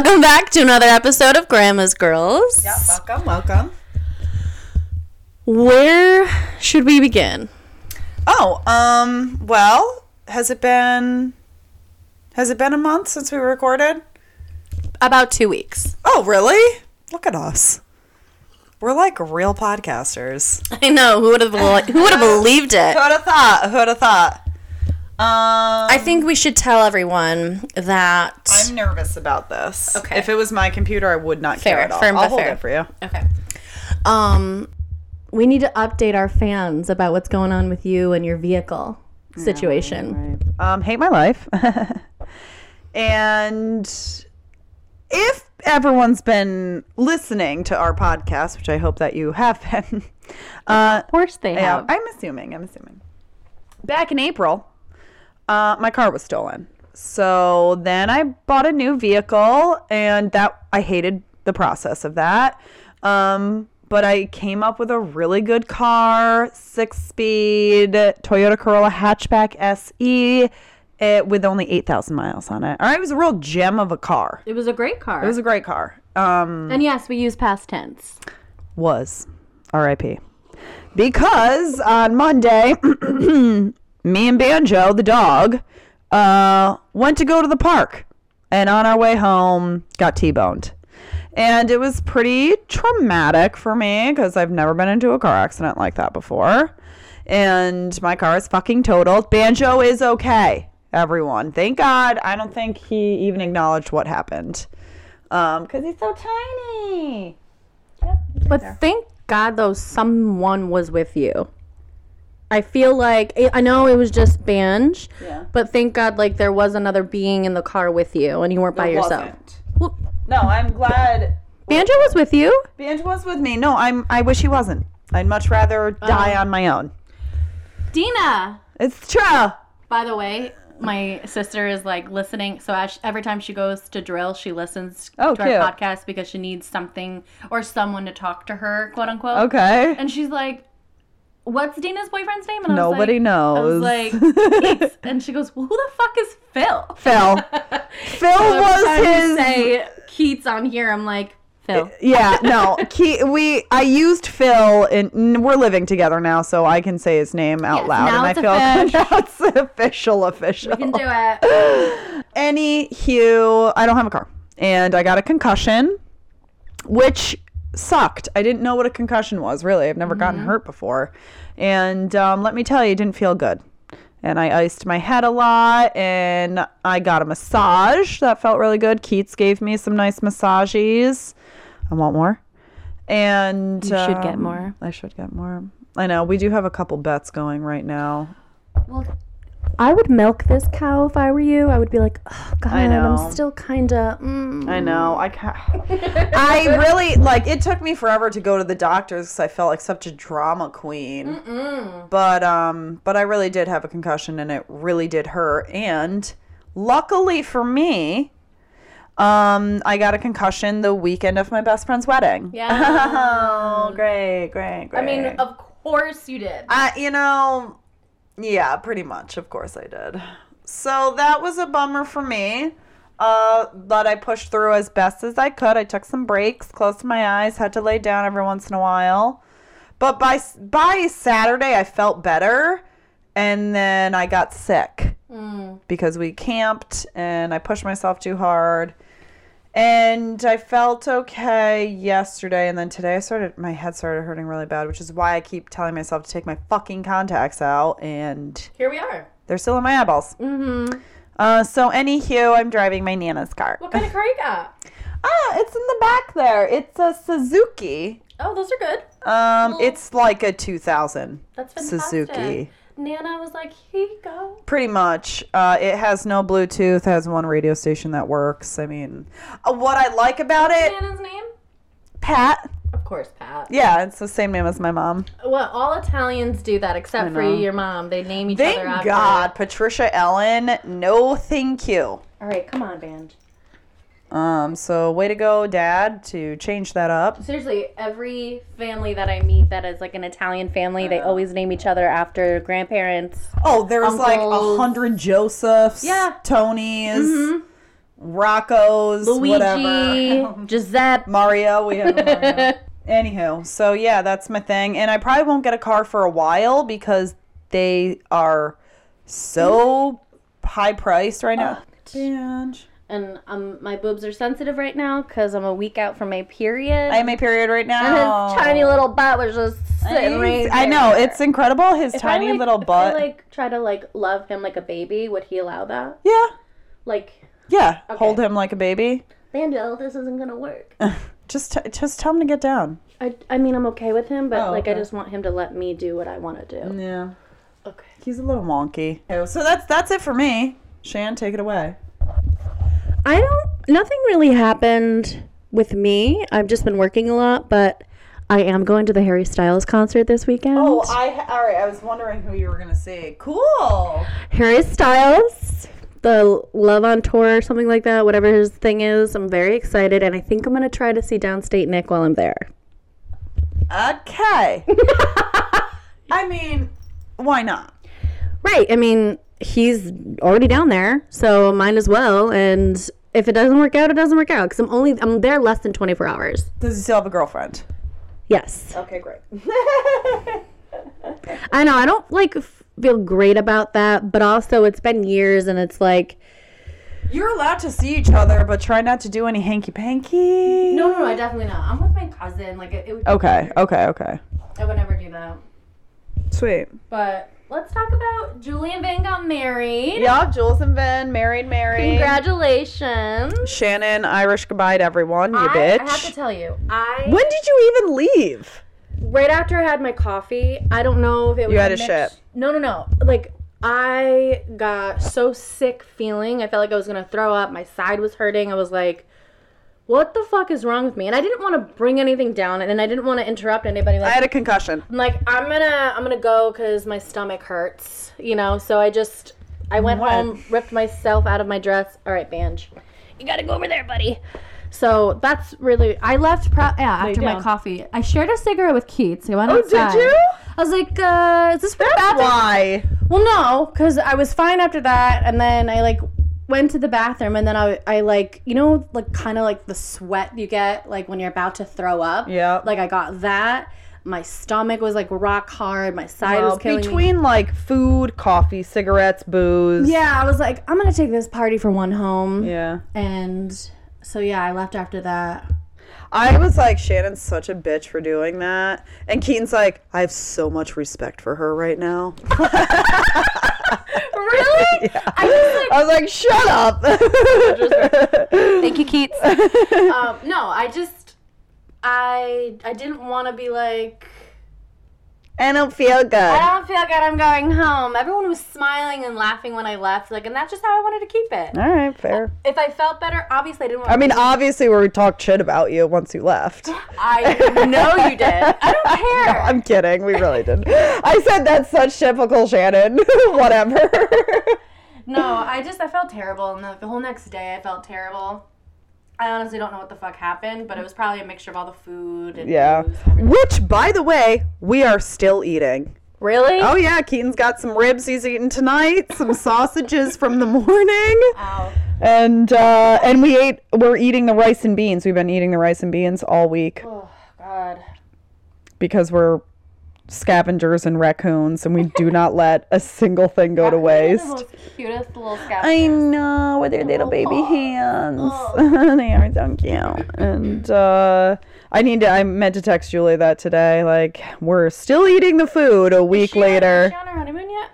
Welcome back to another episode of Grandma's Girls. Yeah, welcome, welcome. Where should we begin? Oh, um, well, has it been has it been a month since we recorded? About two weeks. Oh, really? Look at us. We're like real podcasters. I know who would have who would have believed it. Who would have thought? Who would have thought? Um, I think we should tell everyone that. I'm nervous about this. Okay. If it was my computer, I would not Fair, care at all. firm I'll hold fair. it for you. okay. Um, we need to update our fans about what's going on with you and your vehicle situation. Um, hate my life. and if everyone's been listening to our podcast, which I hope that you have been, uh, Of course they yeah, have. I'm assuming. I'm assuming. Back in April, uh, my car was stolen. So then I bought a new vehicle, and that I hated the process of that. Um, but I came up with a really good car, six speed Toyota Corolla hatchback SE. It, with only 8,000 miles on it. All right, it was a real gem of a car. It was a great car. It was a great car. Um, and yes, we use past tense. was RIP. Because on Monday, me and Banjo, the dog, uh, went to go to the park. And on our way home, got T boned. And it was pretty traumatic for me because I've never been into a car accident like that before. And my car is fucking totaled. Banjo is okay, everyone. Thank God. I don't think he even acknowledged what happened. Um, because he's so tiny. Yep. But thank God, though, someone was with you. I feel like I I know it was just Banj, Yeah. but thank God, like there was another being in the car with you, and you weren't by yourself. wasn't. Well, No, I'm glad Banjo was with you. Banj was with me. No, I'm. I wish he wasn't. I'd much rather um, die on my own. Dina, It's true. by the way, my sister is like listening. So as, every time she goes to drill, she listens Oh, to cute. our podcast because she needs something or someone to talk to her, quote unquote. Okay. And she's like, "What's Dina's boyfriend's name?" And I Nobody was like, knows. I was like, "Keats." and she goes, "Well, who the fuck is Phil?" Phil. Phil So was his. say Keats on here. I'm like, Phil. yeah, no. He, we I used Phil and we're living together now, so I can say his name out Yes, loud, and I feel it's official, official. You can do it. Any hue, I don't have a car, and I got a concussion, which sucked. I didn't know what a concussion was. Really, I've never gotten hurt before, and um, let me tell you, it didn't feel good. And I iced my head a lot, and I got a massage that felt really good. Keats gave me some nice massages. I want more. And You should get um, more. I should get more. I know we do have a couple bets going right now. Well, I would milk this cow if I were you. I would be like, oh, God, I. I'm still kind of. Mm. I know. I can't. I really like. It took me forever to go to the doctors because I felt like such a drama queen. But um, but I really did have a concussion, and it really did hurt. And luckily for me, um, I got a concussion the weekend of my best friend's wedding. Yeah. oh, great, great, great. I mean, of course you did. I, you know, yeah, pretty much. Of course I did. So that was a bummer for me. Uh, but I pushed through as best as I could. I took some breaks, closed my eyes, had to lay down every once in a while. But by by Saturday, I felt better, and then I got sick because we camped and I pushed myself too hard. And I felt okay yesterday, and then today I started my head started hurting really bad, which is why I keep telling myself to take my fucking contacts out, and Here we are. they're still in my eyeballs. Mm-hmm. Uh, so anywho, I'm driving my nana's car. What kind of car you got? Ah, it's in the back there. It's a Suzuki. Oh, those are good. Um, it's like a 2000 That's fantastic. Suzuki. Nana was like, "Here you go." Pretty much. Uh, it has no Bluetooth. Has one radio station that works. I mean, uh, what I like about it, Nana's name? Pat. Of course, Pat. Yeah, it's the same name as my mom. Well, all Italians do that except for your mom. They name each Thank other after. God, Patricia Ellen. No, thank you. All right, come on, band. Um, so way to go, Dad, to change that up. Seriously, every family that I meet that is like an Italian family, they always name each other after grandparents. Oh, there's like a hundred Josephs, Yeah. Tonys. Rocco's, whatever. Luigi, Giuseppe. Mario. We have Mario. Anywho, so yeah, that's my thing. And I probably won't get a car for a while because they are so high priced right now. And um, my boobs are sensitive right now because I'm a week out from my period. I am a period right now. and his tiny little butt was just sitting right I know there. it's incredible. His If I, tiny like- little if butt. I like try to like love him like a baby. Would he allow that? yeah, Like, yeah. Hold him like a baby. Daniel, this isn't gonna work. Just, t- just tell him to get down. I, I mean, I'm okay with him, but Oh, like, I just want him to let me do what I want to do. Yeah, Okay. he's a little wonky. So that's that's it for me. Shan, take it away. I don't. Nothing really happened with me. I've just been working a lot, but I am going to the Harry Styles concert this weekend. Oh, I all right. I was wondering who you were gonna see. Cool. Harry Styles, the Love on Tour or something like that, whatever his thing is. I'm very excited, and I think I'm gonna try to see Downstate Nick while I'm there. Okay. I mean, why not? Right. I mean, he's already down there, so might as well. And if it doesn't work out, it doesn't work out. Because I'm only I'm there less than 24 hours. Does he still have a girlfriend? Yes. Okay, great. I know. I don't like f- feel great about that, but also it's been years, and it's like. You're allowed to see each other, but try not to do any hanky panky. No, no, no, I definitely not. I'm with my cousin. Like it, it would. Okay, okay, okay. I would never do that. Sweet. But let's talk about Julie and Van got married. Yeah, Jules and Ben married, married. Congratulations. Shannon, Irish goodbye to everyone, you I, bitch. I have to tell you, I when did you even leave? Right after I had my coffee, I don't know if it was. You had a mixed- shit. No, no, no. Like I got so sick feeling. I felt like I was gonna throw up. My side was hurting. I was like, "What the fuck is wrong with me?" And I didn't want to bring anything down, and I didn't want to interrupt anybody. Like, I had a concussion. I'm like, I'm gonna, I'm gonna go because my stomach hurts. You know. So I just, I went What? home, ripped myself out of my dress. All right, Banj, you gotta go over there, buddy. So that's really. I left. Pro- yeah, after my coffee, I shared a cigarette with Keats. I went Oh, outside. did you? I was like, uh, "Is this where the bathroom?" Why? Well, no, because I was fine after that, and then I like went to the bathroom, and then I, I like, you know, like kind of like the sweat you get like when you're about to throw up. Yeah. Like I got that. My stomach was like rock hard. My side Well, was killing me. between like food, coffee, cigarettes, booze. Yeah, I was like, I'm gonna take this party for one home, Yeah. and so yeah, I left after that. I was like, Shannon's such a bitch for doing that. And Keaton's like, I have so much respect for her right now. Really? I, was like, shut up. Thank you, Keats. um, no, I just, I, I didn't want to be like. I don't feel good. I don't feel good. I'm going home. Everyone was smiling and laughing when I left, like, and that's just how I wanted to keep it. All right, fair. If I felt better, obviously I didn't want. I mean, obviously, we talked shit about you once you left. I know you did. I don't care. I'm kidding. We really did. I said that's such typical Shannon. Whatever. no, I just I felt terrible, and the, the whole next day I felt terrible. I honestly don't know what the fuck happened, but it was probably a mixture of all the food and yeah. booze. Which, by the way, we are still eating. Really? Oh yeah, Keaton's got some ribs he's eating tonight, some sausages from the morning, Ow. and uh, and we ate. We're eating the rice and beans. We've been eating the rice and beans all week Oh God. because we're scavengers and raccoons, and we do not let a single thing go to waste. The most cutest little scavengers. I know with their little baby hands. they are so cute. And uh, I need to. I meant to text Julie that today. Like we're still eating the food a week She- later. On her honeymoon yet?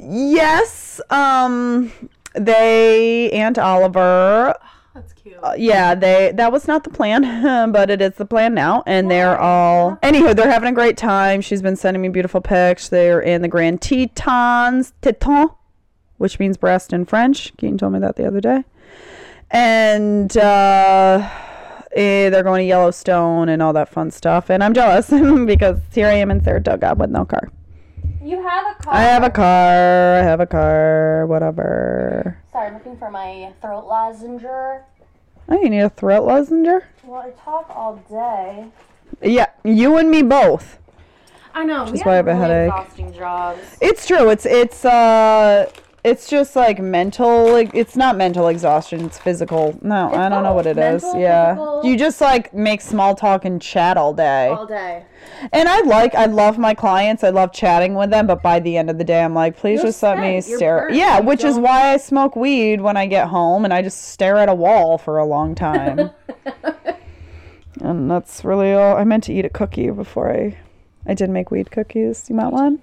Yes. Um. They Aunt Oliver. That's cute. uh, yeah, they. That was not the plan, but it is the plan now, and they're all. Anywho, they're having a great time. She's been sending me beautiful pics. They're in the Grand Tetons, Teton, which means breast in French. Keaton told me that the other day, and. uh eh, they're going to Yellowstone and all that fun stuff, and I'm jealous because here I am in Saratoga with no car. You have a car. I have a car. I have a car. Whatever. Sorry, I'm looking for my throat lozenger. Oh, you need a throat lozenger? Well, I talk all day. Yeah, you and me both. I know. we why I have a really headache. Exhausting jobs. It's true. It's it's uh It's just like mental. Like it's not mental exhaustion. It's physical. No, I don't know what it is. Mental, Yeah, physical. you just like make small talk and chat all day. all day. And I like, I love my clients. I love chatting with them. But by the end of the day, I'm like, please You're just let me. You're stare. burnt. Yeah, which is why I smoke weed when I get home and I just stare at a wall for a long time. and that's really all. I meant to eat a cookie before I, I did make weed cookies. You want one?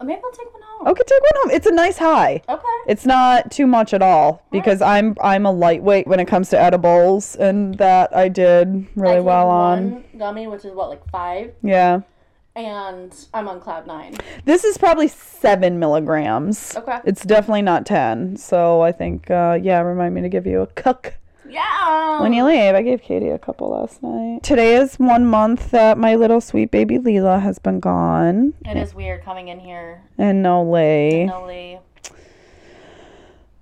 Uh, maybe I'll take one home. Okay, take one home. It's a nice high. Okay. It's not too much at all because I'm I'm a lightweight when it comes to edibles, and that I did really I well on. gummy, which is what like five, Yeah, and I'm on cloud nine. this is probably seven milligrams. Okay. It's definitely not ten. So I think uh, yeah, remind me to give you a cook Yeah. when you leave. I gave Katie a couple last night. Today is one month that my little sweet baby Leela has been gone, It is weird coming in here, and no Lee. Noli.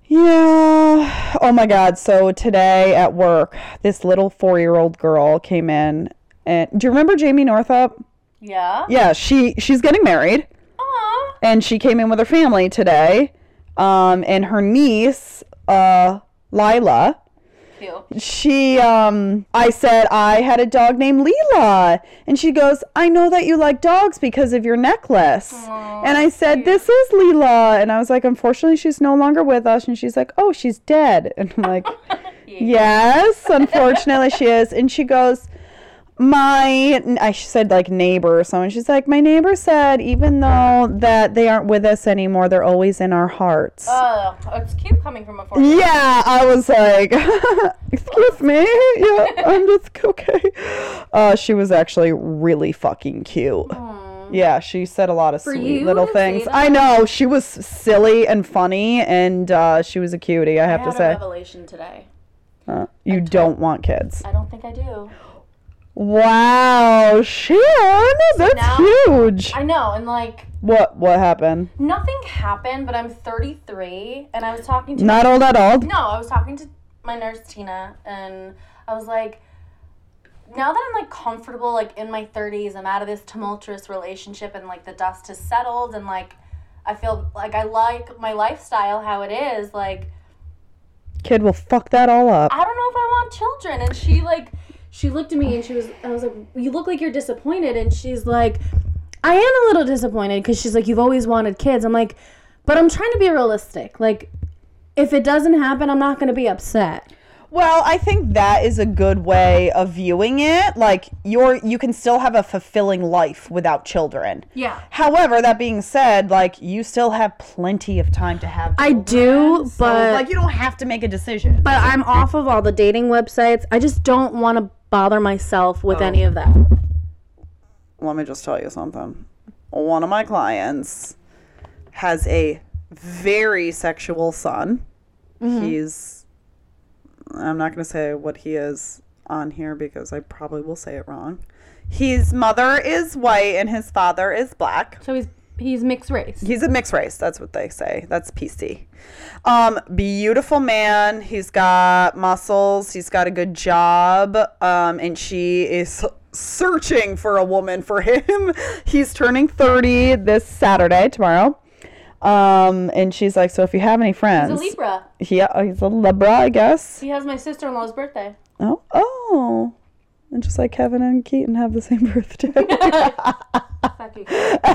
Yeah. Oh my God. So today at work, this little four year old girl came in. And do you remember Jamie Northup? Yeah. Yeah, she she's getting married, Aw. and she came in with her family today. Um, and her niece, uh, Lila, Cute. she um I said I had a dog named Leela and she goes I know that you like dogs because of your necklace. And I said this is Leela and I was like unfortunately she's no longer with us. And she's like oh she's dead. And I'm like yes unfortunately she is. And she goes my I said like neighbor or someone she's like my neighbor said even though that they aren't with us anymore they're always in our hearts Oh, it's cute coming from a four. yeah, I was like, excuse me. Yeah, I'm just okay. Uh, she was actually really fucking cute. Yeah, she said a lot of sweet little things. I know she was silly and funny, and uh, she was a cutie. I I have had to a say, revelation today. uh, you don't want kids. I don't think I do. Wow, Sharon, that's now- huge. I know, and like What? What happened? nothing happened, but I'm 33, and I was talking to Not old at all. No, I was talking to my nurse Tina, and I was like, now that I'm like comfortable, like in my 30s, I'm out of this tumultuous relationship, and like the dust has settled, and like I feel like I like my lifestyle how it is. Like Kid will fuck that all up. I don't know if I want children, and she like she looked at me and she was I was like, you look like you're disappointed, and she's like, I am a little disappointed because she's like, you've always wanted kids. I'm like, but I'm trying to be realistic, like. If it doesn't happen, I'm not going to be upset. Well, I think that is a good way of viewing it. Like you're you can still have a fulfilling life without children. Yeah. However, that being said, like you still have plenty of time to have I do, So, but like you don't have to make a decision. but I'm off of all the dating websites. I just don't want to bother myself with any oh. of that. let me just tell you something. One of my clients has a very sexual son. Mm-hmm. He's I'm not going to say what he is on here because I probably will say it wrong. His mother is white and his father is black. So he's he's mixed race. He's a mixed race. That's what they say. That's PC. Um, beautiful man. He's got muscles. He's got a good job. Um, and she is searching for a woman for him. He's turning 30 this Saturday, tomorrow. Um, and she's like, so if you have any friends, He's a Libra. yeah, he's a Libra, I guess. He has my sister in law's birthday. Oh, oh, and just like Kevin and Keaton have the same birthday.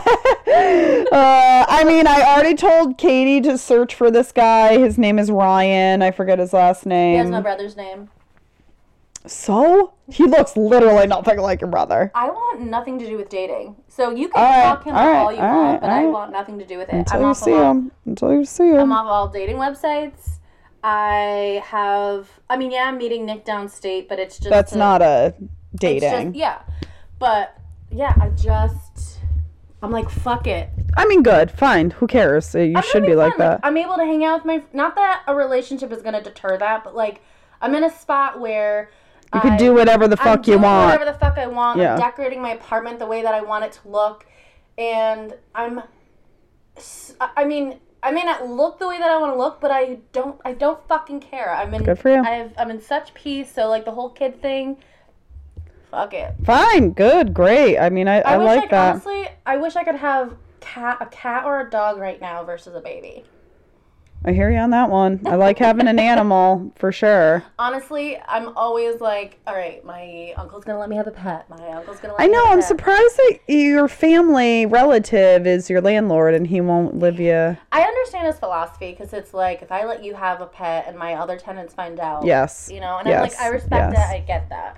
Uh, I mean, I already told Katie to search for this guy. His name is Ryan. I forget his last name. He has my brother's name. So he looks literally nothing like your brother. I want nothing to do with dating. So you can All right, talk him all all, right, you all want, right, but all I want nothing to do with it. Until I'm you see all, him. Until you see him. I'm off all dating websites. I have. I mean, yeah, I'm meeting Nick downstate, but it's just That's a- not a dating. Just, yeah, but yeah, I just. I'm like, fuck it. I mean, good, fine. Who cares? You I'm should be like that. I'm able to hang out with my. Not that a relationship is gonna deter that, but like, I'm in a spot where You can do whatever the I'm fuck you doing want. Whatever the fuck I want. Yeah. I'm decorating my apartment the way that I want it to look, and I'm. I mean, I may not look the way that I want to look, but I don't. I don't fucking care. I'm in. Good for you. I've, I'm in such peace. So like the whole kid thing. Fuck it. Fine, good, great. I mean, I, I, I, wish like I that. honestly. I wish I could have cat a cat or a dog right now versus a baby. I hear you on that one. I like having an animal for sure. Honestly, I'm always like, all right, my uncle's gonna let me have a pet. My uncle's gonna. Let I me know. have a I'm surprised that your family relative is your landlord and he won't live you. I understand his philosophy because it's like if I let you have a pet and my other tenants find out, Yes. you know, and I'm like, I respect yes. that, I get that,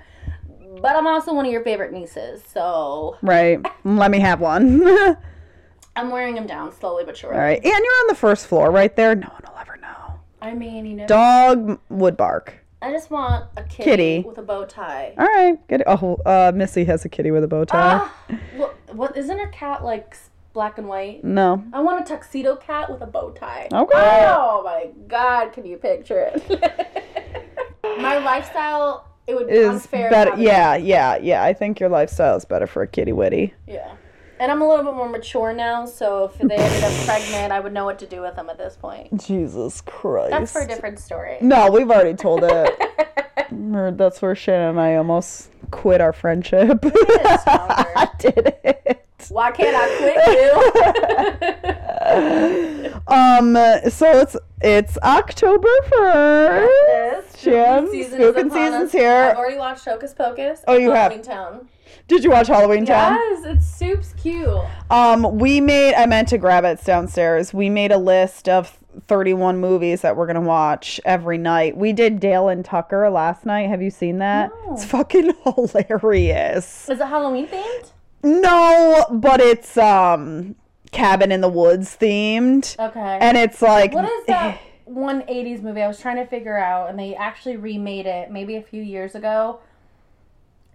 but I'm also one of your favorite nieces, so Right. Let me have one. I'm wearing them down slowly but surely. right. And you're on the first floor right there. No one will ever know. I mean, you know, Dog would bark. I just want a kitty, Kitty. with a bow tie. All right. Get it. Oh, uh, Missy has a kitty with a bow tie. Ah, what, what isn't her cat like black and white? no. I want a tuxedo cat with a bow tie. Okay. Oh my god, can you picture it? my lifestyle, it would be Is unfair. better. Yeah. Yeah. Yeah. I think your lifestyle is better for a kitty witty. Yeah. And I'm a little bit more mature now, so if they ended up pregnant, I would know what to do with them at this point. Jesus Christ. That's for a different story. No, we've already told it. That's where Shannon and I almost quit our friendship. I did it. Why can't I quit you? Um, so it's it's October first. Spooky season season's us. here. I've already watched Hocus Pocus. Oh, you have? Halloweentown. Did you watch Halloweentown? Yes, it's soup's cute. Um, we made. I meant to grab it downstairs. We made a list of 31 movies that we're gonna watch every night. We did Dale and Tucker last night. Have you seen that? No. It's fucking hilarious. Is it Halloween themed? No, but it's um cabin in the woods themed, Okay. and it's like What is that one eighties movie I was trying to figure out and they actually remade it maybe a few years ago?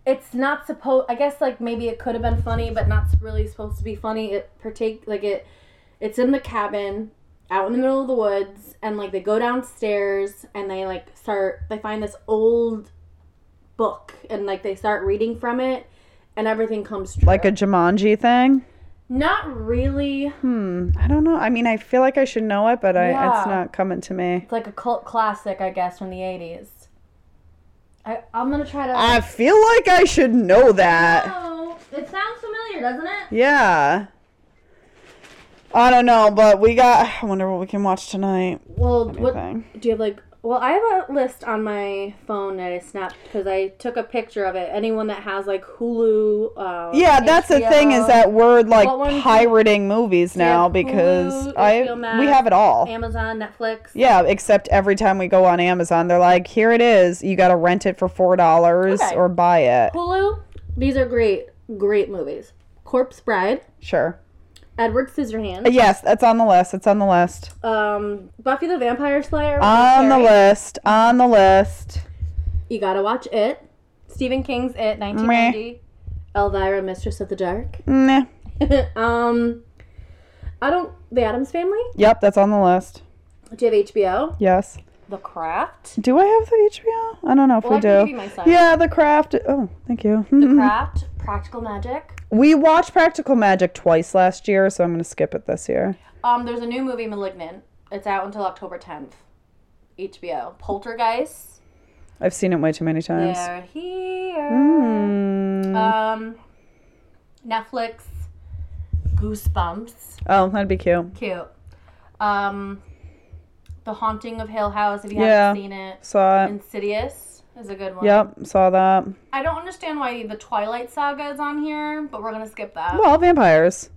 It's not supposed I guess like maybe it could have been funny but not really supposed to be funny. It partake like it it's in the cabin out in the middle of the woods and like they go downstairs and they like start they find this old book and like they start reading from it and everything comes true. like a Jumanji thing. not really Hmm. I don't know. I mean, I feel like I should know it, but I, Yeah. it's not coming to me. It's like a cult classic, I guess, from the 80s. I, I'm gonna try to. I feel like I should know that. Oh, it sounds familiar, doesn't it? Yeah. I don't know, but we got. I wonder what we can watch tonight. Well, what do you have like? Well, I have a list on my phone that I snapped because I took a picture of it. Anyone that has like Hulu. Uh, Yeah, that's the thing is that we're like pirating movies now because Hulu, I Max, we have it all. Amazon, Netflix. Yeah, except every time we go on Amazon, they're like, "Here it is. You got to rent it for four dollars Okay. or buy it." Hulu. These are great, great movies. Corpse Bride, Sure. Edward Scissorhands, Yes, that's on the list. It's on the list. um, Buffy the Vampire Slayer. On the list. On the list. You gotta watch it. Stephen King's It, 1990. Elvira, Mistress of the Dark. Nah. um, I don't. The Addams Family. Yep, that's on the list. Do you have HBO? Yes. The Craft. Do I have the HBO? I don't know if Well, we I do. Yeah, The Craft. Oh, thank you. The Craft. Practical Magic. We watched Practical Magic twice last year, so I'm going to skip it this year. Um, there's a new movie, Malignant. It's out until October 10th. HBO. Poltergeist. I've seen it way too many times. They're here. Mm. Um, Netflix. Goosebumps. oh, that'd be cute. Cute. Um, The Haunting of Hill House. If you Yeah. haven't seen it. Saw it. Insidious is a good one. Yep, saw that. I don't understand why the Twilight Saga is on here, but we're gonna skip that. Well, vampires.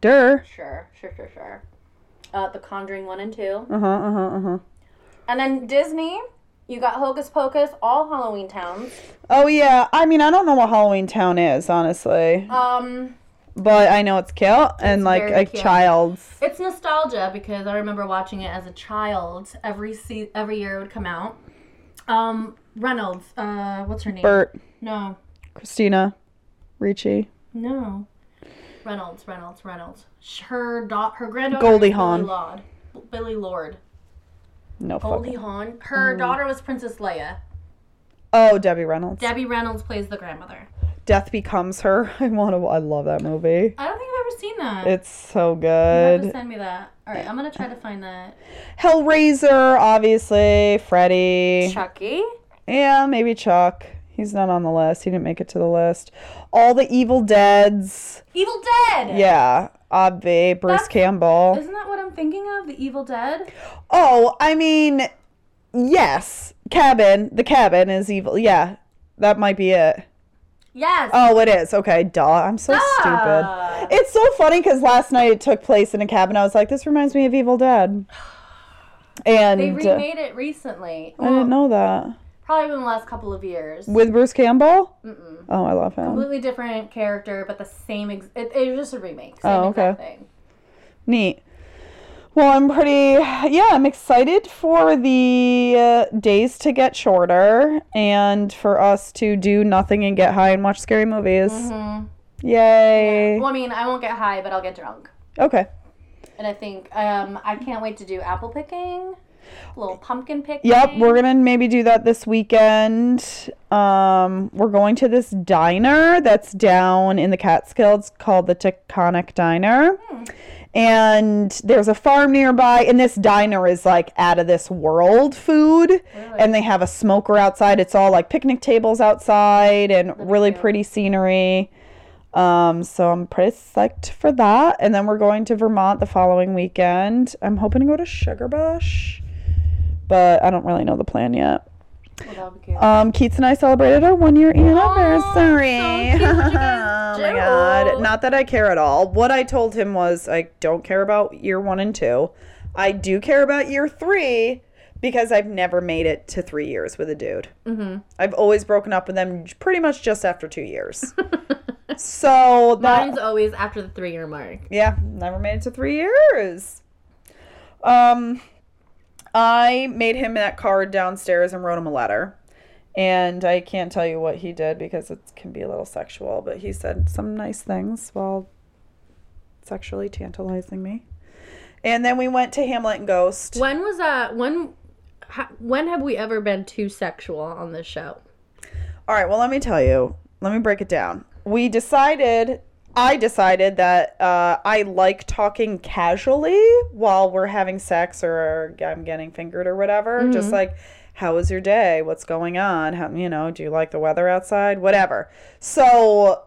Durr. Sure, sure, sure, sure. Uh, The Conjuring one and two, Uh huh, uh huh, uh huh. and then Disney. You got Hocus Pocus, all Halloween towns. Oh, yeah. I mean, I don't know what Halloweentown is, honestly. Um, But I know it's cute and like a cute. child's. it's nostalgia because I remember watching it as a child. Every se- every year it would come out. Um, Reynolds. Uh, what's her name? Bert, No, Christina, Ricci. no. Reynolds, Reynolds, Reynolds. Her dot, her granddaughter. Goldie is Billy Hawn. Lord. Billie Lourd. No Goldie fucking. Hawn. Her daughter was Princess Leia. Oh, Debbie Reynolds. Debbie Reynolds plays the grandmother. Death Becomes Her. I want to. I love that movie. I don't think I've ever seen that. It's so good. you have to send me that. All right, I'm gonna try to find that. Hellraiser, obviously. Freddy. Chucky. Yeah, maybe Chuck. He's not on the list. He didn't make it to the list. All the Evil Deads. Evil Dead. Yeah. Obvi, Bruce That's- Campbell. Isn't that what I'm thinking of? The Evil Dead. Oh, I mean, yes. Cabin. The cabin is evil. Yeah. That might be it. Yes. Oh, it is. Okay, duh. I'm so stupid. It's so funny because last night it took place in a cabin. I was like, this reminds me of Evil Dead. And They uh, remade it recently. I didn't know that. Probably in the last couple of years. With Bruce Campbell? Mm-mm. Oh, I love him. Completely different character, but the same. Ex- it, it was just a remake. Same Oh, exact okay. thing. Neat. Well, I'm pretty, yeah, I'm excited for the uh, days to get shorter and for us to do nothing and get high and watch scary movies. Mhm. Yay. Well, I mean, I won't get high, but I'll get drunk. Okay. And I think um, I can't wait to do apple picking, a little pumpkin picking. Yep, we're gonna maybe do that this weekend. Um, we're going to this diner that's down in the Catskills called the Taconic Diner. And there's a farm nearby, and this diner is like out of this world food. And they have a smoker outside. It's all like picnic tables outside and really cute. pretty scenery. Um, so I'm pretty psyched for that. And then we're going to Vermont the following weekend. I'm hoping to go to Sugarbush, but I don't really know the plan yet. Well, that'll be cute. Um, Keats and I celebrated our one year anniversary. so you guys oh my god. Not that I care at all. What I told him was I don't care about year one and two. I do care about year three because I've never made it to three years with a dude. mm-hmm. I've always broken up with them pretty much just after two years. so that Mine's always after the three year mark. yeah, never made it to three years. Um, I made him that card downstairs and wrote him a letter. And I can't tell you what he did because it can be a little sexual, but he said some nice things while sexually tantalizing me. And then we went to Hamlet and Ghost. When was that? When? When have we ever been too sexual on this show? All right, well, let me tell you. Let me break it down. We decided, I decided that uh, I like talking casually while we're having sex or I'm getting fingered or whatever. Just like, how was your day? What's going on? How, you know, do you like the weather outside? Whatever. So,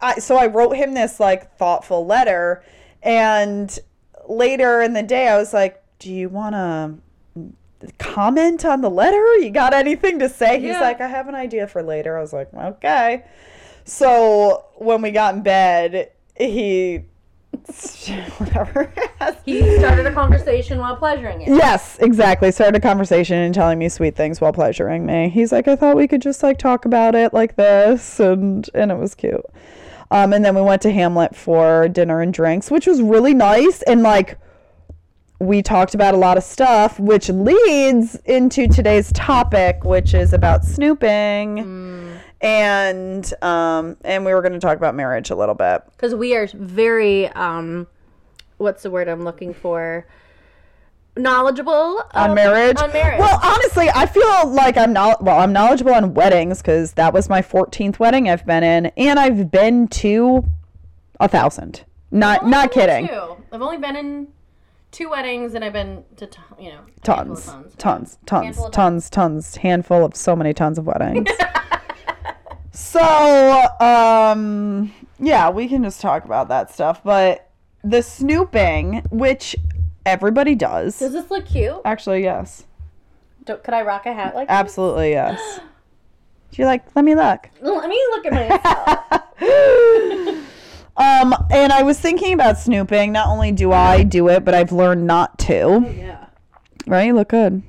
I so I wrote him this like thoughtful letter, and later in the day I was like, "Do you want to?" comment on the letter? You got anything to say? He's Yeah. like, I have an idea for later. I was like, okay. So when we got in bed, he whatever. He started a conversation while pleasuring you. Yes, exactly. Started a conversation and telling me sweet things while pleasuring me. He's like, I thought we could just like talk about it like this, and and it was cute. Um, and then we went to Hamlet for dinner and drinks, which was really nice. And like, we talked about a lot of stuff, which leads into today's topic, which is about snooping. And um, and we were going to talk about marriage a little bit. because we are very um what's the word i'm looking for knowledgeable on um, marriage. on marriage Well, honestly, I feel like I'm not. Well, I'm knowledgeable on weddings because that was my 14th wedding I've been in, and I've been to a thousand. Not not kidding. two. I've only been in two weddings, and I've been to t- you know of Tons, tons, tons, tons, tons, tons, handful of so many tons of weddings. so, um, yeah, we can just talk about that stuff. But the snooping, which everybody does, does this look cute actually, yes, Do, could i rock a hat like that? absolutely, yes. You're like? Let me look. let me look at myself um, and I was thinking about snooping. Not only do I do it, but I've learned not to. yeah Right? You look good.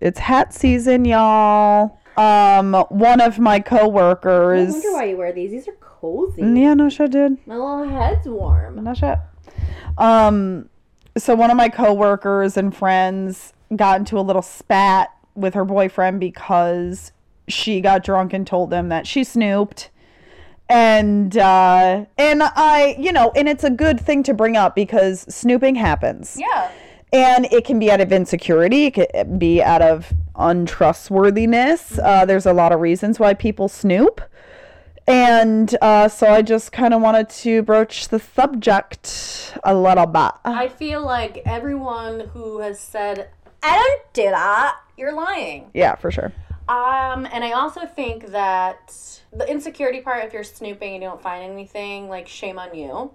It's hat season, y'all. Um, one of my coworkers. i wonder why you wear these these are cozy Yeah, no shit, dude. my little head's warm No shit. Um, so one of my coworkers and friends got into a little spat with her boyfriend because she got drunk and told him that she snooped. And uh and I, you know, and it's a good thing to bring up because snooping happens. Yeah. And it can be out of insecurity, it can be out of untrustworthiness. Uh, there's a lot of reasons why people snoop. And uh, so I just kind of wanted to broach the subject a little bit. I feel like everyone who has said I don't do that, you're lying. Yeah, for sure. Um, and I also think that the insecurity part, if you're snooping and you don't find anything, like shame on you.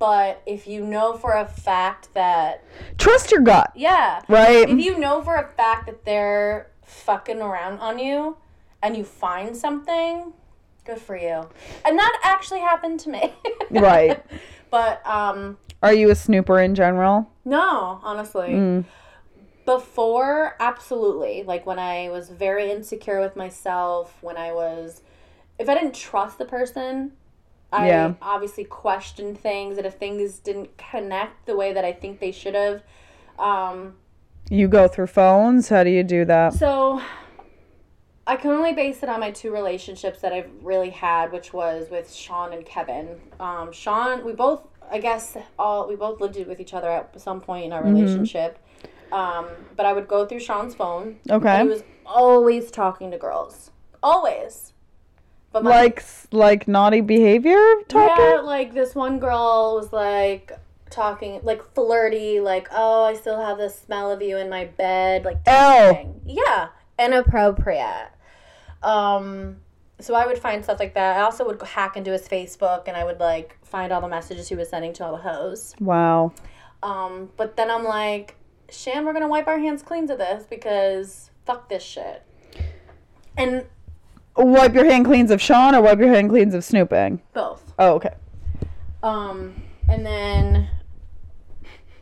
But if you know for a fact that, Trust your gut, yeah, right? if you know for a fact that they're fucking around on you and you find something, good for you. And that actually happened to me. Right. but um Are you a snooper in general? no, honestly. Mm. Before, absolutely. Like when I was very insecure with myself, when I was if I didn't trust the person, I Yeah. obviously questioned things and if things didn't connect the way that I think they should have. Um You go through phones. How do you do that? So I can only base it on my two relationships that I've really had, which was with Sean and Kevin. Um, Sean, we both, I guess, all we both lived with each other at some point in our relationship. Um, but I would go through Sean's phone. Okay. He was always talking to girls, always. But my, Like like naughty behavior talking? yeah, like this one girl was like talking like flirty, like, oh, I still have the smell of you in my bed, like Oh. Yeah, inappropriate. Um, so I would find stuff like that. I also would hack into his Facebook and I would like find all the messages he was sending to all the hoes. Wow. Um, but then I'm like, Shan, we're gonna wipe our hands clean to this because fuck this shit. And Wipe your hand cleans of Sean or wipe your hand cleans of snooping? both. Oh, okay. Um, and then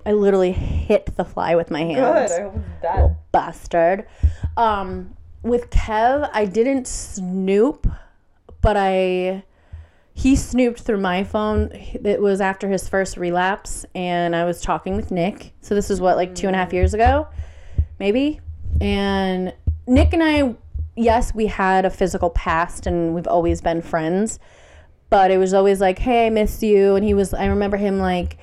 I literally hit the fly with my hands. Good. I hope it's dead. bastard. Um, with Kev, I didn't snoop, but I he snooped through my phone. It was after his first relapse, and I was talking with Nick. So this is what like two and a half years ago, maybe. And Nick and I, yes, we had a physical past, and we've always been friends. But it was always like, "Hey, I miss you," and he was. I remember him like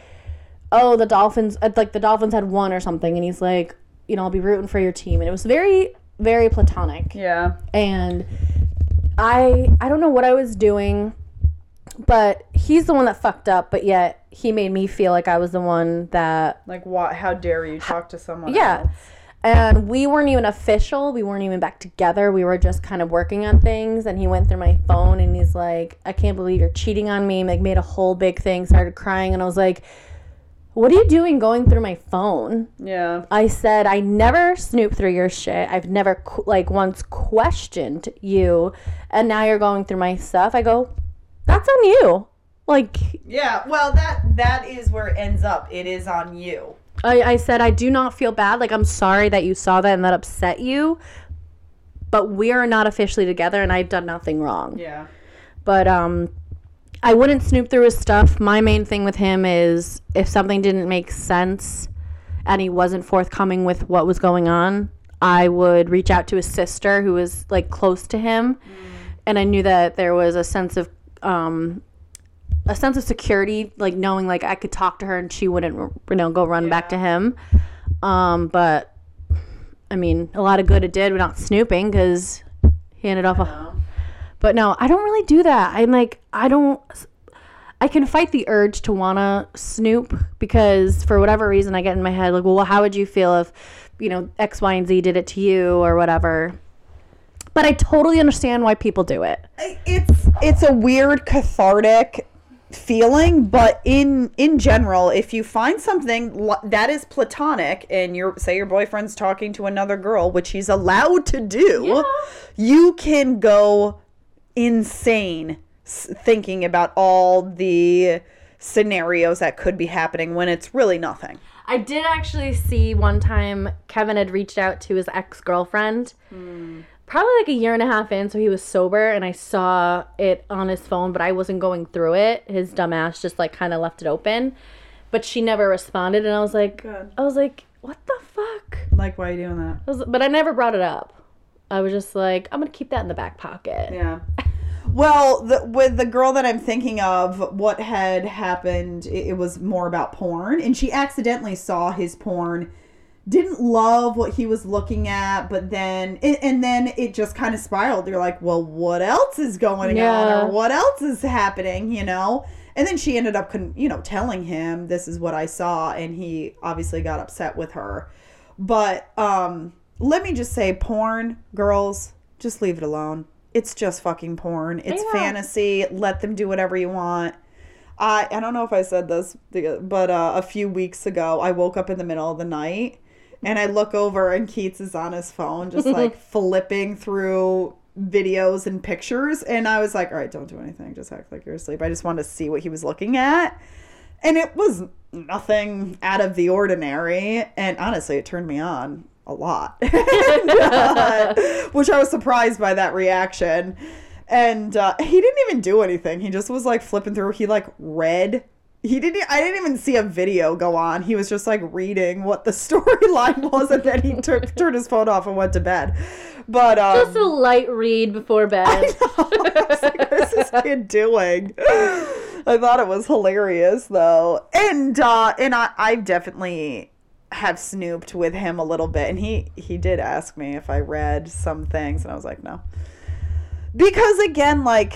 oh, the Dolphins, uh, like the Dolphins had won or something, and he's like, you know, I'll be rooting for your team, and it was very, very platonic, Yeah. and I, I don't know what I was doing, but he's the one that fucked up, but yet he made me feel like I was the one that, Like what? How dare you talk to someone? yeah. else? And we weren't even official. We weren't even back together. We were just kind of working on things. And he went through my phone and he's like, I can't believe you're cheating on me. Like, made a whole big thing, started crying. And I was like, What are you doing going through my phone? Yeah. I said, I never snoop through your shit. I've never, like, once questioned you. And now you're going through my stuff. I go, That's on you. Like, Yeah. Well, that that is where it ends up. It is on you. I, I said, I do not feel bad. Like, I'm sorry that you saw that and that upset you. But we are not officially together and I've done nothing wrong. Yeah. But um, I wouldn't snoop through his stuff. My main thing with him is if something didn't make sense and he wasn't forthcoming with what was going on, I would reach out to his sister who was like close to him. And I knew that there was a sense of um, a sense of security, like knowing like I could talk to her and she wouldn't, you know, go run back to him. Um, but I mean, a lot of good it did. Not snooping because he ended up. A, but no, I don't really do that. I'm like, I don't. I can fight the urge to wanna snoop because for whatever reason I get in my head like, well, how would you feel if, you know, X, Y, and Z did it to you or whatever. But I totally understand why people do it. It's it's a weird cathartic feeling, but in in general, if you find something that is platonic and your say your boyfriend's talking to another girl, which he's allowed to do, you can go insane thinking about all the scenarios that could be happening when it's really nothing. I did actually see one time Kevin had reached out to his ex girlfriend, hmm. Probably like a year and a half in, so he was sober, and I saw it on his phone, but I wasn't going through it. His dumbass just like kind of left it open, but she never responded, and I was like, Good. I was like, what the fuck? Like why are you doing that? I was, but I never brought it up. I was just like, I'm gonna keep that in the back pocket. Yeah. Well, the, with the girl that I'm thinking of, what had happened, it, it was more about porn, and she accidentally saw his porn, didn't love what he was looking at, but then, and, and then it just kind of spiraled. You're like, well, what else is going Yeah. on, or what else is happening, you know? And then she ended up, con- you know, telling him this is what I saw, and he obviously got upset with her. But um, let me just say, porn, girls, just leave it alone. It's just fucking porn. It's Yeah. fantasy. Let them do whatever you want. I I don't know if I said this, but uh, a few weeks ago, I woke up in the middle of the night and I look over and Keats is on his phone, just like flipping through videos and pictures, and I was like, "All right, don't do anything. Just act like you're asleep." I just wanted to see what he was looking at, and it was nothing out of the ordinary. And honestly, it turned me on a lot, And, uh, which I was surprised by that reaction. And uh, he didn't even do anything. He just was like flipping through. He like read. He didn't. I didn't even see a video go on. He was just like reading what the storyline was, and then he took turned his phone off and went to bed. But um, Just a light read before bed. I was like, what is this kid doing? I thought it was hilarious though. And uh and I I definitely have snooped with him a little bit and he he did ask me if I read some things and I was like no. Because again like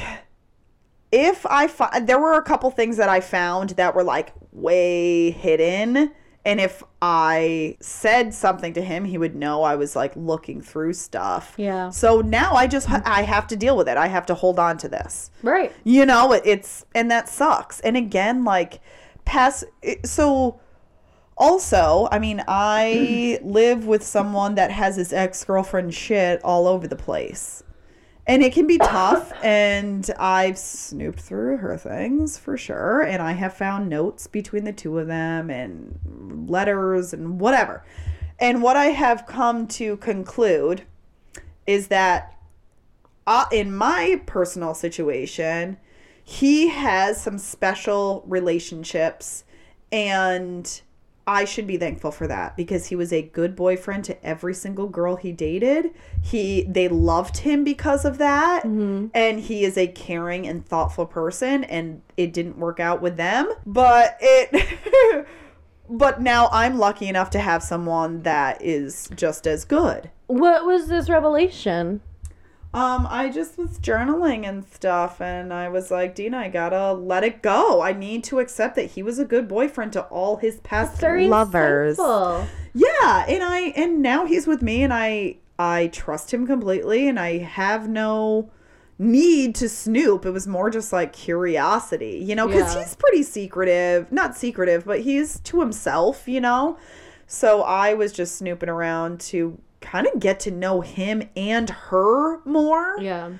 if I fi- there were a couple things that I found that were like way hidden and if I said something to him he would know I was like looking through stuff. Yeah. So now I just I have to deal with it. I have to hold on to this. right. You know, it's and that sucks. And again, like pass so also, I mean, I live with someone that has his ex-girlfriend shit all over the place. And it can be tough and I've snooped through her things for sure and I have found notes between the two of them and letters and whatever. And what I have come to conclude is that uh, in my personal situation, he has some special relationships, and I should be thankful for that because he was a good boyfriend to every single girl he dated. He they loved him because of that, mm-hmm. and he is a caring and thoughtful person. And it didn't work out with them, but it. but now I'm lucky enough to have someone that is just as good. What was this revelation? Um, I just was journaling and stuff, and I was like, Dina, I gotta let it go. I need to accept that he was a good boyfriend to all his past lovers. insightful. Yeah, and I and now he's with me, and I I trust him completely, and I have no need to snoop. It was more just like curiosity, you know, because Yeah. he's pretty secretive, not secretive, but he's to himself, you know. So I was just snooping around to kind of get to know him and her more. Yeah.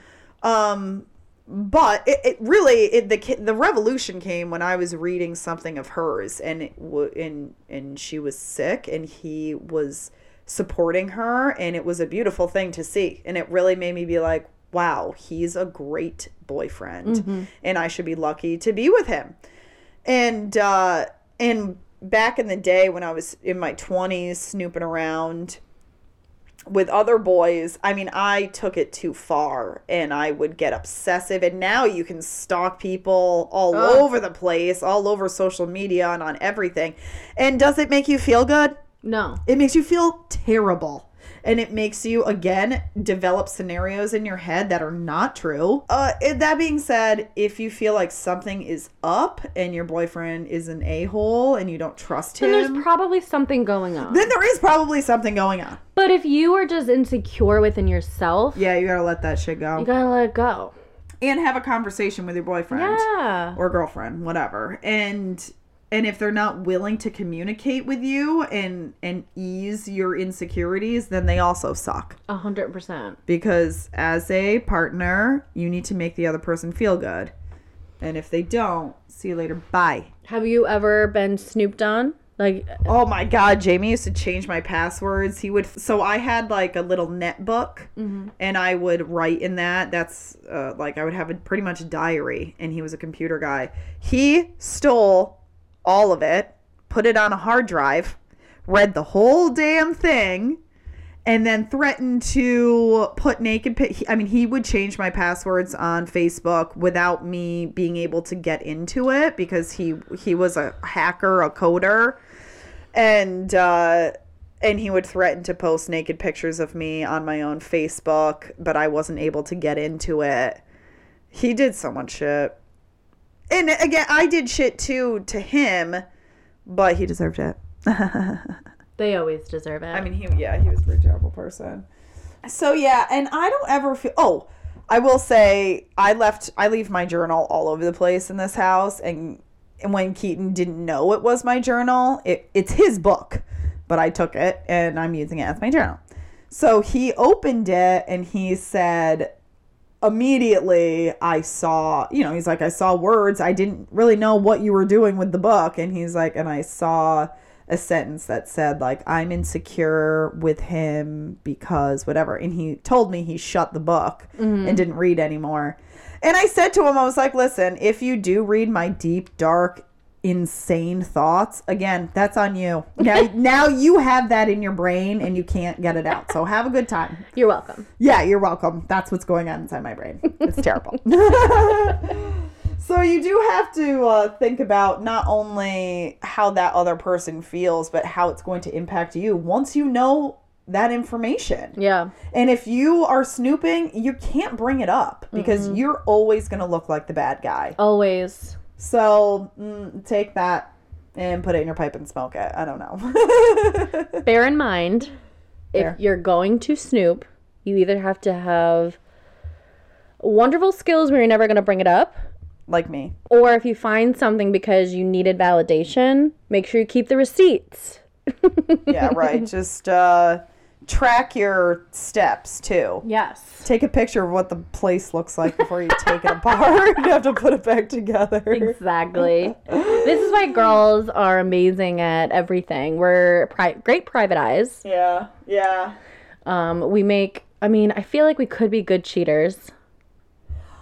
Um, but it, it really it, the the revolution came when I was reading something of hers, and it w- and and she was sick, and he was supporting her, and it was a beautiful thing to see, and it really made me be like, wow, he's a great boyfriend, and I should be lucky to be with him, and uh, and back in the day when I was in my twenties, snooping around with other boys, I mean, I took it too far and I would get obsessive. And now you can stalk people all Ugh. over the place, all over social media and on everything. And does it make you feel good? No. It makes you feel terrible. And it makes you, again, develop scenarios in your head that are not true. Uh, that being said, if you feel like something is up and your boyfriend is an a hole and you don't trust him, Then there's probably something going on. then there is probably something going on. but if you are just insecure within yourself, Yeah, you gotta let that shit go. you gotta let it go. and have a conversation with your boyfriend Yeah. or girlfriend whatever and and if they're not willing to communicate with you and and ease your insecurities then they also suck A hundred percent. because as a partner you need to make the other person feel good and if they don't see you later bye Have you ever been snooped on? Like, Oh my god, Jamie used to change my passwords. He would so I had like a little netbook and I would write in that. That's uh, like I would have a pretty much a diary and he was a computer guy. He stole all of it, put it on a hard drive, read the whole damn thing and then threatened to put naked I mean he would change my passwords on Facebook without me being able to get into it because he he was a hacker, a coder and uh and he would threaten to post naked pictures of me on my own Facebook, but I wasn't able to get into it. He did so much shit. And again, I did shit too to him, but he deserved it. they always deserve it. I mean, he yeah, he was a pretty terrible person. So yeah, and I don't ever feel. Oh, I will say I left. I leave my journal all over the place in this house, and and when Keaton didn't know it was my journal, it, it's his book, but I took it and I'm using it as my journal. So he opened it and he said, immediately I saw, you know, he's like, I saw words. I didn't really know what you were doing with the book. And he's like, and I saw a sentence that said, like, I'm insecure with him because whatever. And he told me he shut the book mm-hmm. and didn't read anymore. And I said to him, I was like, listen, if you do read my deep, dark, insane thoughts, again, that's on you. Now, now you have that in your brain and you can't get it out. So have a good time. You're welcome. Yeah, you're welcome. That's what's going on inside my brain. It's terrible. so you do have to uh, think about not only how that other person feels, but how it's going to impact you once you know that information. Yeah. And if you are snooping, you can't bring it up because you're always going to look like the bad guy. Always. So mm, take that and put it in your pipe and smoke it. I don't know. Bear in mind, Fair. if you're going to snoop, you either have to have wonderful skills where you're never going to bring it up, like me. or if you find something because you needed validation, make sure you keep the receipts. Yeah, right. Just uh, track your steps too. Yes. Take a picture of what the place looks like before you take it apart. you have to put it back together. Exactly. this is why girls are amazing at everything. We're pri- great private eyes. Yeah, yeah. Um, we make. I mean, I feel like we could be good cheaters.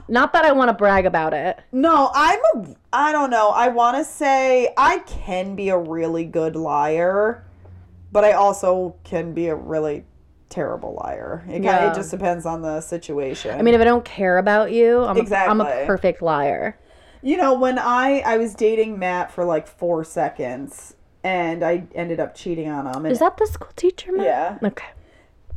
Not that I want to brag about it. No, I'm a. I don't know. I want to say I can be a really good liar, but I also can be a really terrible liar. It, kind Yeah. it just depends on the situation. I mean, if I don't care about you, I'm, exactly. a, I'm a perfect liar. You know, when I I was dating Matt for like four seconds, and I ended up cheating on him. And, Is that the school teacher? Matt? yeah. Okay.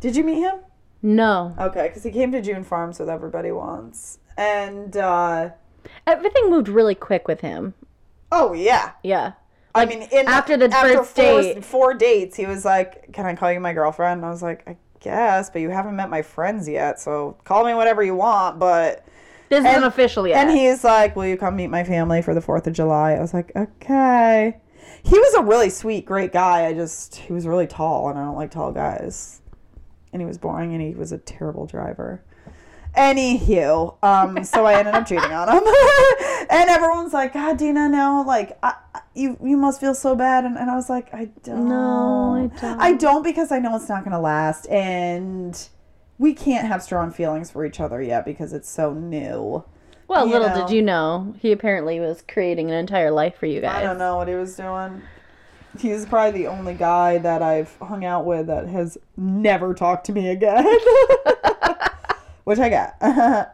Did you meet him? No. Okay, because he came to June Farms with everybody once, and uh Everything moved really quick with him. oh yeah, Yeah. I mean, in, after the after first four, date. four dates, he was like, "Can I call you my girlfriend?" And I was like, "I guess, but you haven't met my friends yet, so call me whatever you want." But This isn't official yet. and he's like, "Will you come meet my family for the Fourth of July?" I was like, "Okay." He was a really sweet, great guy. I just he was really tall, and I don't like tall guys. And he was boring, and he was a terrible driver. Anywho, um, so I ended up cheating on him, and everyone's like, "God, Dina, no, like, I, I- you you must feel so bad," and, and I was like, "I don't, No, I don't. I don't because I know it's not gonna last, and we can't have strong feelings for each other yet because it's so new." well, you little know. did you know, he apparently was creating an entire life for you guys. I don't know what he was doing. He's probably the only guy that I've hung out with that has never talked to me again. Which I get. uh,